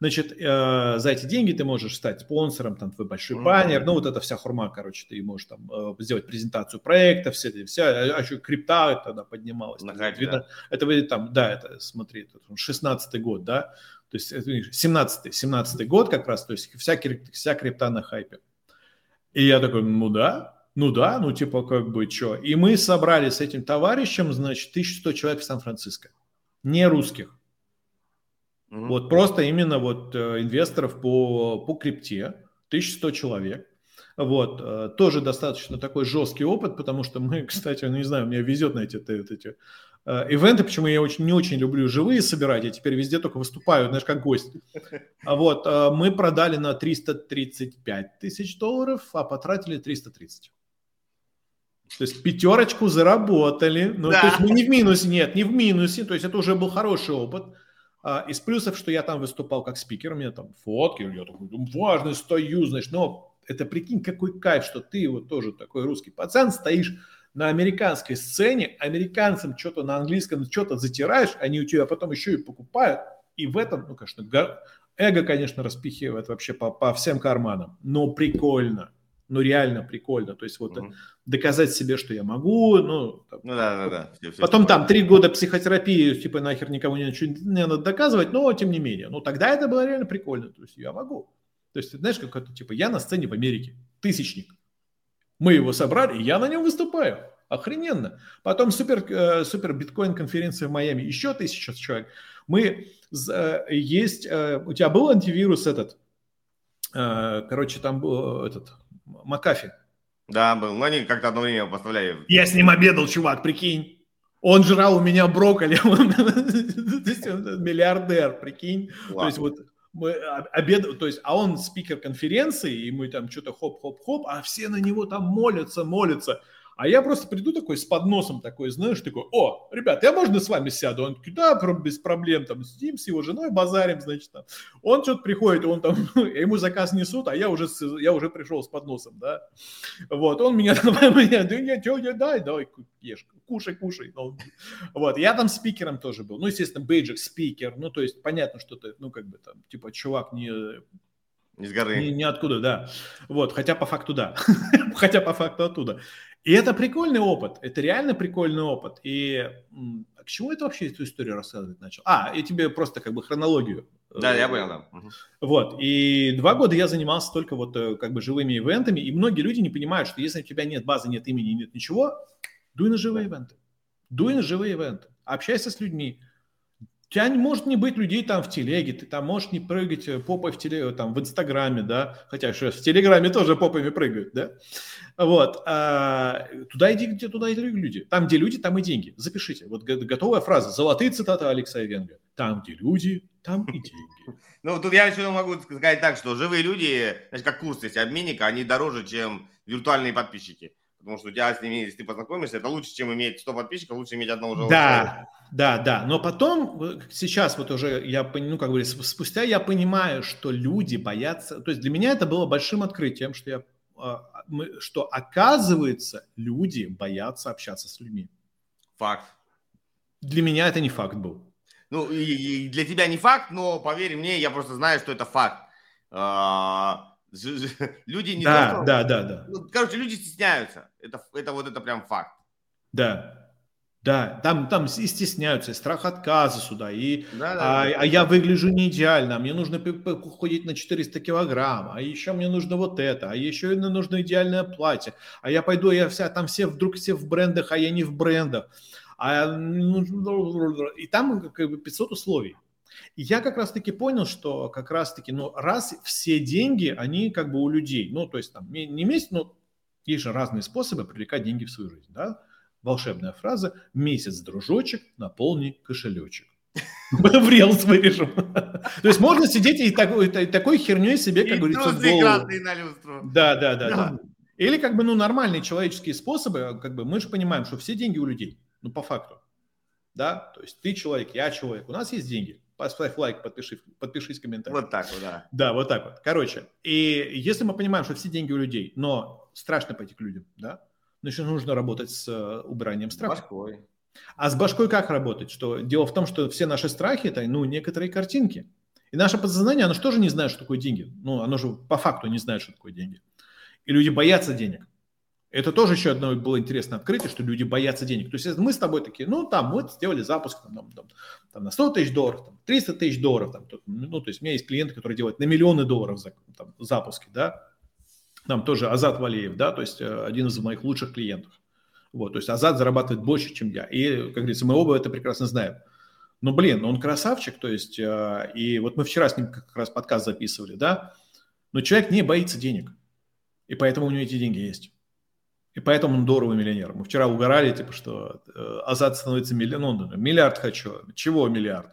Значит, э, за эти деньги ты можешь стать спонсором, там твой большой mm-hmm. баннер, ну вот эта вся хурма, короче, ты можешь там сделать презентацию проекта, все, вся, а еще крипта тогда поднималась. Нагадь, видно, да. Это там, да, это, смотри, это 16 год, да, то есть 17 17 год как раз, то есть вся, вся крипта на хайпе. И я такой, ну да, ну да, ну типа как бы что. И мы собрали с этим товарищем, значит, 1100 человек в Сан-Франциско. Не русских. Mm-hmm. Вот просто именно вот э, инвесторов по, по крипте. 1100 человек. Вот, э, тоже достаточно такой жесткий опыт, потому что мы, кстати, ну не знаю, мне везет на эти, эти, эти ивенты, почему я очень, не очень люблю живые собирать, я теперь везде только выступаю, знаешь, как гость. А вот, э, мы продали на 335 тысяч долларов, а потратили 330. То есть пятерочку заработали. Ну, да. то есть мы не в минусе, нет, не в минусе. То есть это уже был хороший опыт. А, из плюсов, что я там выступал как спикер, у меня там фотки, я такой, «Ну, важно, стою, знаешь, но это прикинь, какой кайф, что ты вот тоже такой русский пацан, стоишь на американской сцене, американцам что-то на английском, что-то затираешь, они у тебя потом еще и покупают, и в этом, ну, конечно, эго, конечно, распихивает вообще по, по всем карманам, но прикольно, ну, реально прикольно, то есть вот mm-hmm. доказать себе, что я могу, ну, там, ну да, да, да. Все, все потом там три года психотерапии, типа нахер никому ничего не надо доказывать, но тем не менее, ну, тогда это было реально прикольно, то есть я могу. То есть, знаешь, как это, типа, я на сцене в Америке, тысячник, мы его собрали, я на нем выступаю. Охрененно. Потом супер, э, супер биткоин конференция в Майами, еще тысяча человек. Мы, э, есть, э, у тебя был антивирус этот, короче, там был этот, Макафи. Да, был, но они как-то одно время поставляли. Я с ним обедал, чувак, прикинь. Он жрал у меня брокколи, он миллиардер, прикинь. То есть вот мы обед, то есть, а он спикер конференции, и мы там что-то хоп-хоп-хоп, а все на него там молятся, молятся. А я просто приду такой с подносом такой, знаешь, такой, о, ребят, я можно с вами сяду? Он такой, да, без проблем, там, сидим с его женой, базарим, значит, там. Он что-то приходит, он там, ему заказ несут, а я уже, я уже пришел с подносом, да. Вот, он меня, меня, да, я, я, дай, давай, ешь, кушай, кушай. Вот, я там спикером тоже был, ну, естественно, бейджик спикер, ну, то есть, понятно, что ты, ну, как бы там, типа, чувак не с горы. Ни, ниоткуда, да. Вот, хотя по факту да. хотя по факту оттуда. И это прикольный опыт, это реально прикольный опыт. И к чему это вообще эту историю рассказывать начал? А, я тебе просто как бы хронологию. Да, я понял, да. Вот, и два года я занимался только вот э, как бы живыми ивентами, и многие люди не понимают, что если у тебя нет базы, нет имени, нет ничего, дуй на живые ивенты. Дуй на живые ивенты. Общайся с людьми, тебя может не быть людей там в телеге, ты там можешь не прыгать э, попой в телеге, там в Инстаграме, да, хотя что в Телеграме тоже попами прыгают, да, вот, а, туда иди, где туда иди люди, там, где люди, там и деньги, запишите, вот готовая фраза, золотые цитаты Алекса Венга, там, где люди, там и деньги. Ну, тут я еще могу сказать так, что живые люди, значит, как курс, если обменника, они дороже, чем виртуальные подписчики. Потому что у тебя с ними, если ты познакомишься, это лучше, чем иметь 100 подписчиков, лучше иметь одного живого Да, да, да. Но потом, э, сейчас вот уже, я, ну, как бы, спустя я понимаю, что люди боятся... То есть для меня это было большим открытием, что я а, что оказывается люди боятся общаться с людьми. Факт. Для меня это не факт был. Ну, и, и для тебя не факт, но поверь мне, я просто знаю, что это факт. А, Люди не да, то, да, да, да. Ну, короче, люди стесняются. Это, это вот это прям факт. Да. Да, там, там и стесняются, и страх отказа сюда, и да, да, а, да. а я выгляжу не идеально, а мне нужно похудеть на 400 килограмм, а еще мне нужно вот это, а еще мне нужно идеальное платье, а я пойду, я вся, там все вдруг все в брендах, а я не в брендах, а, ну, и там как бы 500 условий. И я как раз-таки понял, что как раз-таки, ну, раз все деньги, они как бы у людей, ну, то есть там не месяц, но есть же разные способы привлекать деньги в свою жизнь, да, волшебная фраза «месяц, дружочек, наполни кошелечек». В релс вырежем. То есть можно сидеть и такой, херней себе, как говорится, в голову. Да, да, да, да. Или как бы, ну, нормальные человеческие способы, как бы мы же понимаем, что все деньги у людей, ну, по факту. Да, то есть ты человек, я человек, у нас есть деньги. Поставь лайк, подпиши, подпишись в комментариях. Вот так вот, да. Да, вот так вот. Короче, и если мы понимаем, что все деньги у людей, но страшно пойти к людям, да, значит, нужно работать с э, убранием страха. Башкой. А с башкой как работать? Что дело в том, что все наши страхи это ну некоторые картинки. И наше подсознание, оно же тоже не знает, что такое деньги. Ну, оно же по факту не знает, что такое деньги. И люди боятся денег. Это тоже еще одно было интересное открытие, что люди боятся денег. То есть мы с тобой такие, ну там вот сделали запуск там, там, там, на 100 тысяч долларов, там, 300 тысяч долларов. Там, ну, то есть у меня есть клиенты, которые делают на миллионы долларов за, там, запуски, да там тоже Азат Валеев, да, то есть э, один из моих лучших клиентов. Вот, то есть Азат зарабатывает больше, чем я. И, как говорится, мы оба это прекрасно знаем. Но, блин, он красавчик, то есть, э, и вот мы вчера с ним как раз подкаст записывали, да, но человек не боится денег, и поэтому у него эти деньги есть. И поэтому он здоровый миллионер. Мы вчера угорали, типа, что э, Азат становится миллионером. Ну, миллиард хочу. Чего миллиард?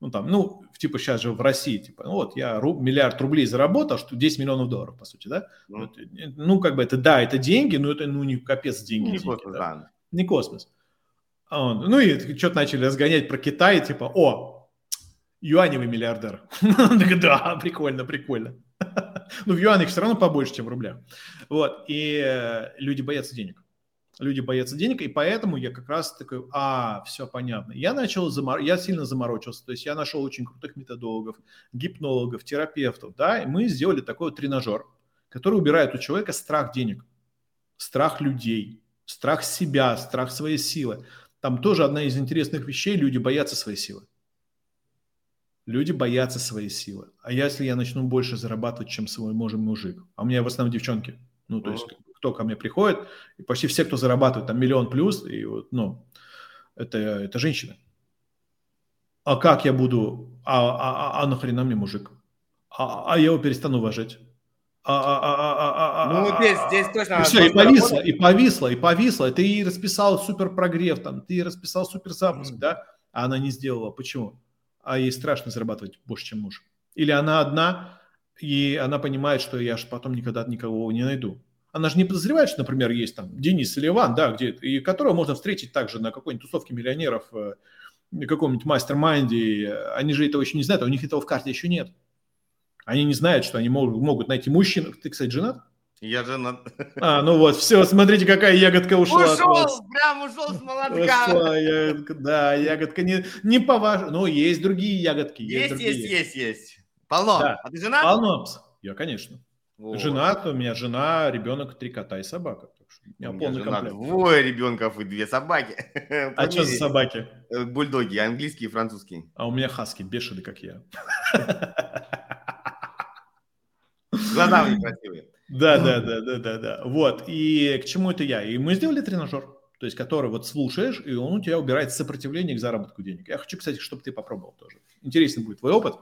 ну там, ну, типа сейчас же в России, типа, ну, вот я руб, миллиард рублей заработал, что 10 миллионов долларов, по сути, да? Ну, вот, ну как бы это, да, это деньги, но это, ну, не капец деньги. Не деньги, космос, да. да. Не космос. А он, ну и что-то начали разгонять про Китай, типа, о, юаневый миллиардер. Да, прикольно, прикольно. Ну, в юанях все равно побольше, чем в рублях. Вот, и э, люди боятся денег люди боятся денег, и поэтому я как раз такой, а, все понятно. Я начал, замор... я сильно заморочился, то есть я нашел очень крутых методологов, гипнологов, терапевтов, да, и мы сделали такой вот тренажер, который убирает у человека страх денег, страх людей, страх себя, страх своей силы. Там тоже одна из интересных вещей, люди боятся своей силы. Люди боятся своей силы. А если я начну больше зарабатывать, чем свой можем мужик? А у меня в основном девчонки. Ну, то есть, кто ко мне приходит, и почти все, кто зарабатывает там миллион плюс, и вот, ну, это, это женщины. А как я буду, а, а, а, а нахрена мне мужик? А, а я его перестану уважать. А, а, а, ну, здесь, здесь точно... И все, и повисло, и повисло, и повисло. Ты ей расписал супер прогрев, там, ты расписал супер запуск, да? А она не сделала. Почему? А ей страшно зарабатывать больше, чем муж. Или она одна, и она понимает, что я же потом никогда никого не найду. Она же не подозревает, что, например, есть там Денис или Иван, да, где, и которого можно встретить также на какой-нибудь тусовке миллионеров, э, каком-нибудь mastermind е. Они же этого еще не знают, а у них этого в карте еще нет. Они не знают, что они могут, могут найти мужчину. Ты, кстати, женат? Я женат. А, ну вот, все, смотрите, какая ягодка ушла. Ушел, прям ушел с молотка. Ушла ягодка, да, ягодка не, не по вашему, но есть другие ягодки. Есть, есть, есть, есть, есть. Полно. Да. А ты женат? Полно. Я, конечно. Вот. Женат, у меня жена, ребенок, три кота и собака. у меня, у меня полный жена, комплект. Двое ребенков и две собаки. А что за собаки? Э, бульдоги, английские и французские. А у меня хаски, бешеные, как я. Глаза у них красивые. Да, да, да, да, да, да. Вот. И к чему это я? И мы сделали тренажер, то есть который вот слушаешь, и он у тебя убирает сопротивление к заработку денег. Я хочу, кстати, чтобы ты попробовал тоже. Интересный будет твой опыт.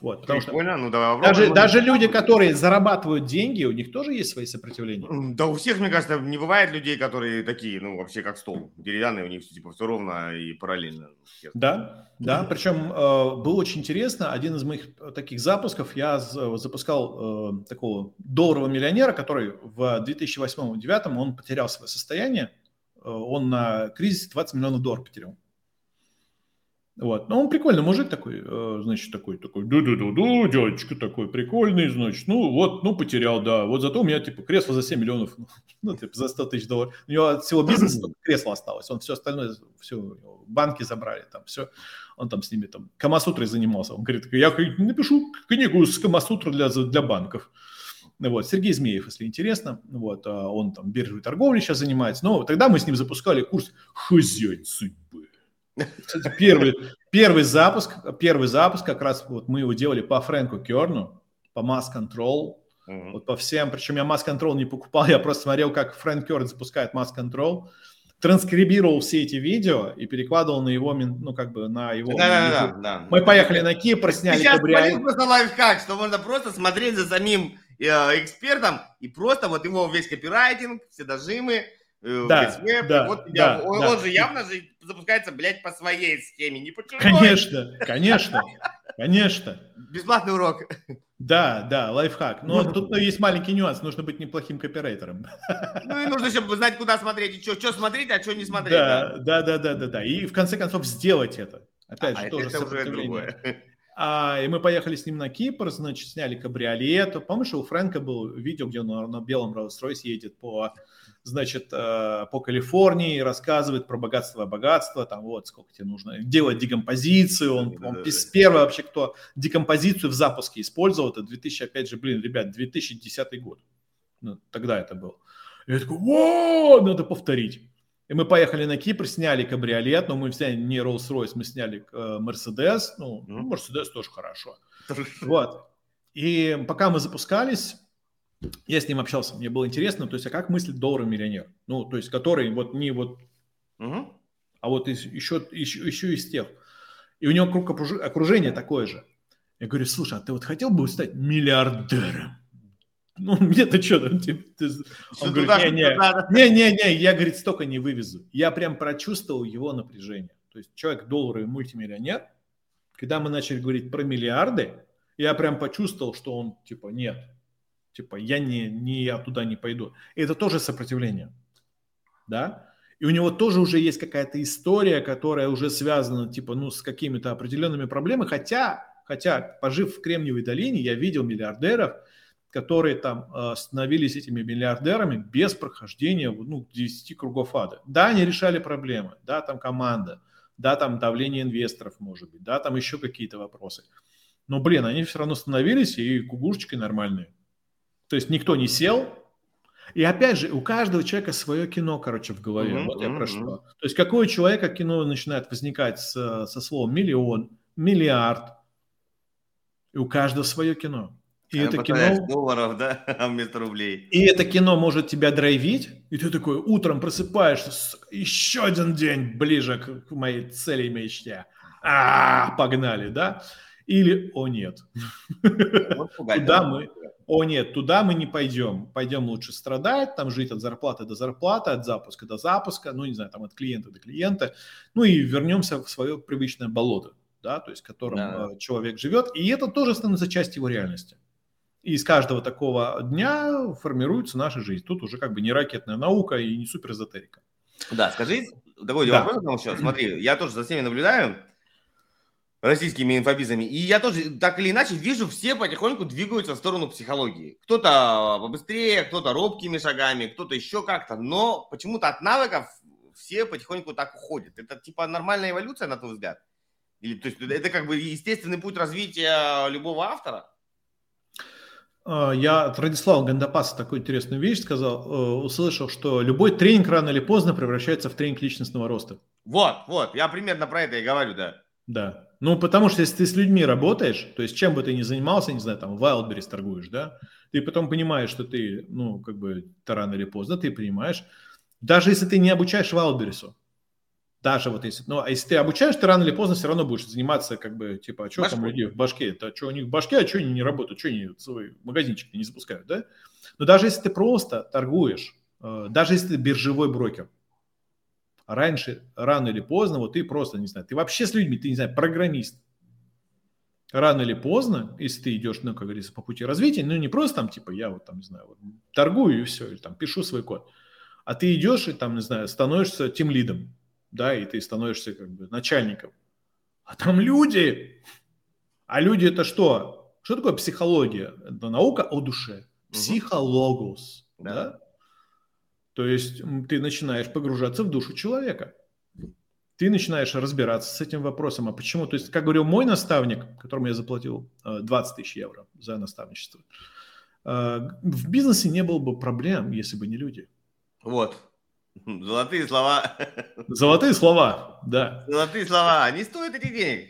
Вот, потому Прикольно, что ну давай даже, даже люди, которые зарабатывают деньги, у них тоже есть свои сопротивления. Да у всех, мне кажется, не бывает людей, которые такие, ну вообще как стол, деревянные, у них типа все ровно и параллельно. Да, да, причем э, было очень интересно, один из моих таких запусков, я запускал э, такого долларового миллионера, который в 2008-2009 он потерял свое состояние, э, он на кризисе 20 миллионов долларов потерял. Вот. Но он прикольный мужик такой, э, значит, такой, такой, ду-ду-ду-ду, дядечка такой прикольный, значит, ну вот, ну потерял, да, вот зато у меня, типа, кресло за 7 миллионов, ну, типа, за 100 тысяч долларов. У него от всего бизнеса только кресло осталось, он все остальное, все, банки забрали, там, все, он там с ними, там, Камасутрой занимался. Он говорит, я напишу книгу с Камасутрой для, для банков. Вот, Сергей Змеев, если интересно, вот, а он там биржевой торговлей сейчас занимается, но тогда мы с ним запускали курс «Хозяин судьбы». Первый, первый запуск, первый запуск как раз вот мы его делали по Фрэнку Керну, по Mass Control, uh-huh. вот по всем, причем я Mass Control не покупал, я просто смотрел, как Фрэнк Керн запускает Mass Control, транскрибировал все эти видео и перекладывал на его, ну, как бы, на его... Да, да, да. Мы поехали на Кипр, сняли Сейчас кабриолет. просто лайфхак, что можно просто смотреть за самим э, экспертом и просто вот его весь копирайтинг, все дожимы, да, веб, да, вот да, он, да. он же явно же запускается, блядь, по своей схеме, не по чужой. Конечно, конечно, конечно. Бесплатный урок. Да, да, лайфхак. Но ну, тут ну, есть маленький нюанс, нужно быть неплохим копирайтером. Ну и нужно, чтобы знать, куда смотреть, и что, что смотреть, а что не смотреть. Да, да, да, да, да, да. И в конце концов сделать это. Опять а, же, тоже это уже другое. А, и мы поехали с ним на Кипр, значит, сняли кабриолет. Помнишь, у Фрэнка был видео, где он на, на белом Rolls-Royce едет по значит, э, по Калифорнии, рассказывает про богатство богатство, там вот сколько тебе нужно, делать декомпозицию, он, он первый вообще, кто декомпозицию в запуске использовал, это 2000, опять же, блин, ребят, 2010 год, ну, тогда это был. Я такой, о, надо повторить. И мы поехали на Кипр, сняли кабриолет, но мы взяли не Rolls-Royce, мы сняли Mercedes, ну, Mercedes тоже хорошо. Вот. И пока мы запускались, я с ним общался, мне было интересно, то есть, а как мыслит долларовый миллионер? Ну, то есть, который вот не вот, угу. а вот из, еще, еще, еще из тех. И у него круг окружения такое же. Я говорю, слушай, а ты вот хотел бы стать миллиардером? Ну, мне-то что там? Типа, ты... Он говорит, не-не, я, говорит, столько не вывезу. Я прям прочувствовал его напряжение. То есть человек долларовый мультимиллионер, когда мы начали говорить про миллиарды, я прям почувствовал, что он типа, нет, Типа, я не, не я туда не пойду. Это тоже сопротивление. Да? И у него тоже уже есть какая-то история, которая уже связана, типа, ну, с какими-то определенными проблемами. Хотя, хотя, пожив в Кремниевой долине, я видел миллиардеров, которые там э, становились этими миллиардерами без прохождения, ну, 10 кругов ада. Да, они решали проблемы, да, там команда, да, там давление инвесторов, может быть, да, там еще какие-то вопросы. Но, блин, они все равно становились и кугушечки нормальные. То есть никто не сел. И опять же, у каждого человека свое кино, короче, в голове. Mm-hmm, вот я mm-hmm. про что. То есть какое у человека кино начинает возникать с, со словом миллион, миллиард. И у каждого свое кино. И а это кино... долларов, да, а вместо рублей. И это кино может тебя драйвить, и ты такой утром просыпаешься, еще один день ближе к моей цели и мечте. А, погнали, да? Или, о нет, вот куда мы, о нет, туда мы не пойдем, пойдем лучше страдать, там жить от зарплаты до зарплаты, от запуска до запуска, ну не знаю, там от клиента до клиента, ну и вернемся в свое привычное болото, да, то есть в котором да. Э, человек живет, и это тоже становится частью его реальности. И из каждого такого дня формируется наша жизнь. Тут уже как бы не ракетная наука и не суперэзотерика. Да, скажи, такой да. вопрос. Смотри, я тоже за всеми наблюдаю, российскими инфобизами. И я тоже так или иначе вижу, все потихоньку двигаются в сторону психологии. Кто-то побыстрее, кто-то робкими шагами, кто-то еще как-то. Но почему-то от навыков все потихоньку так уходят. Это типа нормальная эволюция, на твой взгляд? Или то есть это как бы естественный путь развития любого автора? А, я от Радислава Гандапаса такую интересную вещь сказал, э, услышал, что любой тренинг рано или поздно превращается в тренинг личностного роста. Вот, вот, я примерно про это и говорю, да. Да. Ну, потому что если ты с людьми работаешь, то есть чем бы ты ни занимался, не знаю, там, Wildberries торгуешь, да, ты потом понимаешь, что ты, ну, как бы, рано или поздно ты понимаешь, даже если ты не обучаешь Wildberries, даже вот если, ну, а если ты обучаешь, ты рано или поздно все равно будешь заниматься, как бы, типа, а что там у людей в башке, это что у них в башке, а что они не работают, что они свой магазинчик не запускают, да? Но даже если ты просто торгуешь, э, даже если ты биржевой брокер, раньше, рано или поздно, вот ты просто, не знаю, ты вообще с людьми, ты, не знаю, программист. Рано или поздно, если ты идешь, ну, как говорится, по пути развития, ну, не просто там, типа, я вот там, не знаю, вот, торгую и все, или там пишу свой код, а ты идешь и там, не знаю, становишься тем лидом, да, и ты становишься как бы начальником. А там люди. А люди это что? Что такое психология? Это наука о душе. Психологус. Угу. Да. да? То есть ты начинаешь погружаться в душу человека. Ты начинаешь разбираться с этим вопросом. А почему? То есть, как говорил мой наставник, которому я заплатил 20 э, тысяч евро за наставничество, э, в бизнесе не было бы проблем, если бы не люди. Вот. Золотые слова. Золотые слова, да. Золотые слова. Они стоят этих денег.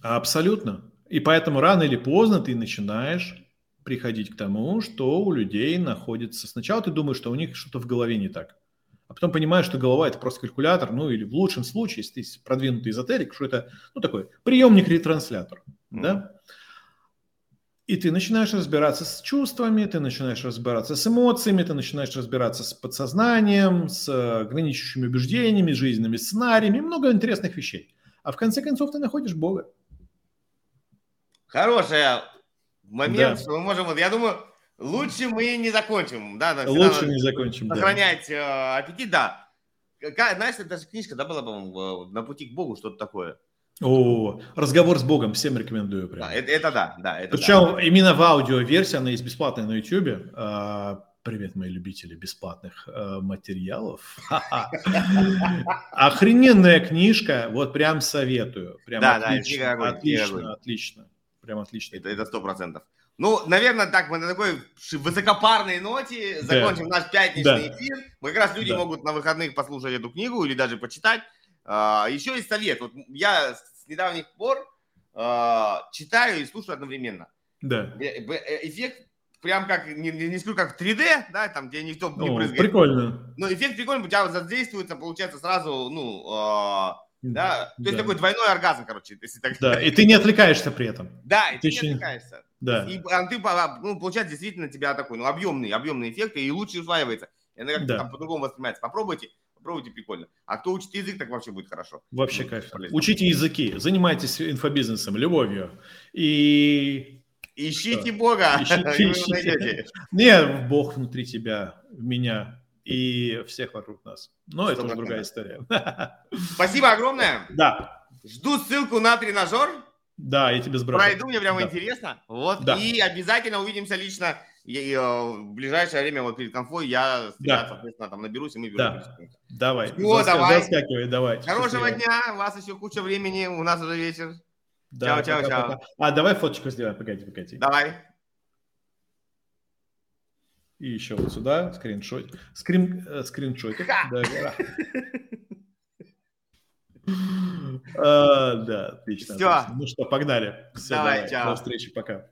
Абсолютно. И поэтому рано или поздно ты начинаешь приходить к тому, что у людей находится... Сначала ты думаешь, что у них что-то в голове не так. А потом понимаешь, что голова – это просто калькулятор, ну или в лучшем случае, если ты продвинутый эзотерик, что это, ну, такой приемник-ретранслятор, mm-hmm. да? И ты начинаешь разбираться с чувствами, ты начинаешь разбираться с эмоциями, ты начинаешь разбираться с подсознанием, с ограничивающими убеждениями, жизненными сценариями, много интересных вещей. А в конце концов ты находишь Бога. Хороший момент, да. что мы можем, вот я думаю, лучше мы не закончим, да? Лучше не закончим, Сохранять да. Э, аппетит, да. Знаешь, это даже книжка, да, была, по-моему, «На пути к Богу», что-то такое. О, разговор с Богом всем рекомендую. Прям. Да, это, это да, да. Это Причем да. именно в аудиоверсии, она есть бесплатная на YouTube. А, привет, мои любители бесплатных а, материалов. Охрененная книжка, вот прям советую. Прям да, отлично, да, отлично, отлично. Прям отлично. Это сто процентов. Ну, наверное, так мы на такой высокопарной ноте закончим да. наш пятничный да. эфир. Мы как раз люди да. могут на выходных послушать эту книгу или даже почитать. А, еще есть совет. Вот я с недавних пор а, читаю и слушаю одновременно. Да. Э, э, эффект прям как, не, не скажу, как в 3D, да, там, где никто не О, прыгает. Прикольно. Но эффект прикольный, у тебя задействуется, получается, сразу, ну, э, да, то есть такой двойной оргазм, короче. Если так да, и ты не отвлекаешься при этом. Да, и ты, ты еще... не отвлекаешься. Да. И а, ты, ну, получается, действительно, тебя такой, ну, объемный, объемный эффект, и лучше усваивается. И она как-то да. там по-другому воспринимается. Попробуйте. Попробуйте, прикольно. А кто учит язык, так вообще будет хорошо. Вообще ну, кайф. Полезно. Учите языки, занимайтесь инфобизнесом, любовью. И... Ищите что? Бога. Ищите, ищите. Нет, Бог внутри тебя, в меня и всех вокруг нас. Но это уже другая история. Спасибо огромное. Да. Жду ссылку на тренажер. Да, я тебе сброшу. Пройду, мне прямо да. интересно. Вот. Да. И обязательно увидимся лично и, э, в ближайшее время вот перед конфой я, да. я соответственно, там наберусь, и мы да. Давай. Все, Заск... давай. Заскакивай, давай. Хорошего Счастливо. дня, у вас еще куча времени, у нас уже вечер. Да, чао, чао, пока, чао. Пока. А, давай фоточку сделаем, погоди, погоди. Давай. И еще вот сюда скриншот. Скрин, э, скриншот. Да, а, да, отлично. Все. Ну что, погнали. Все, давай. До встречи, пока.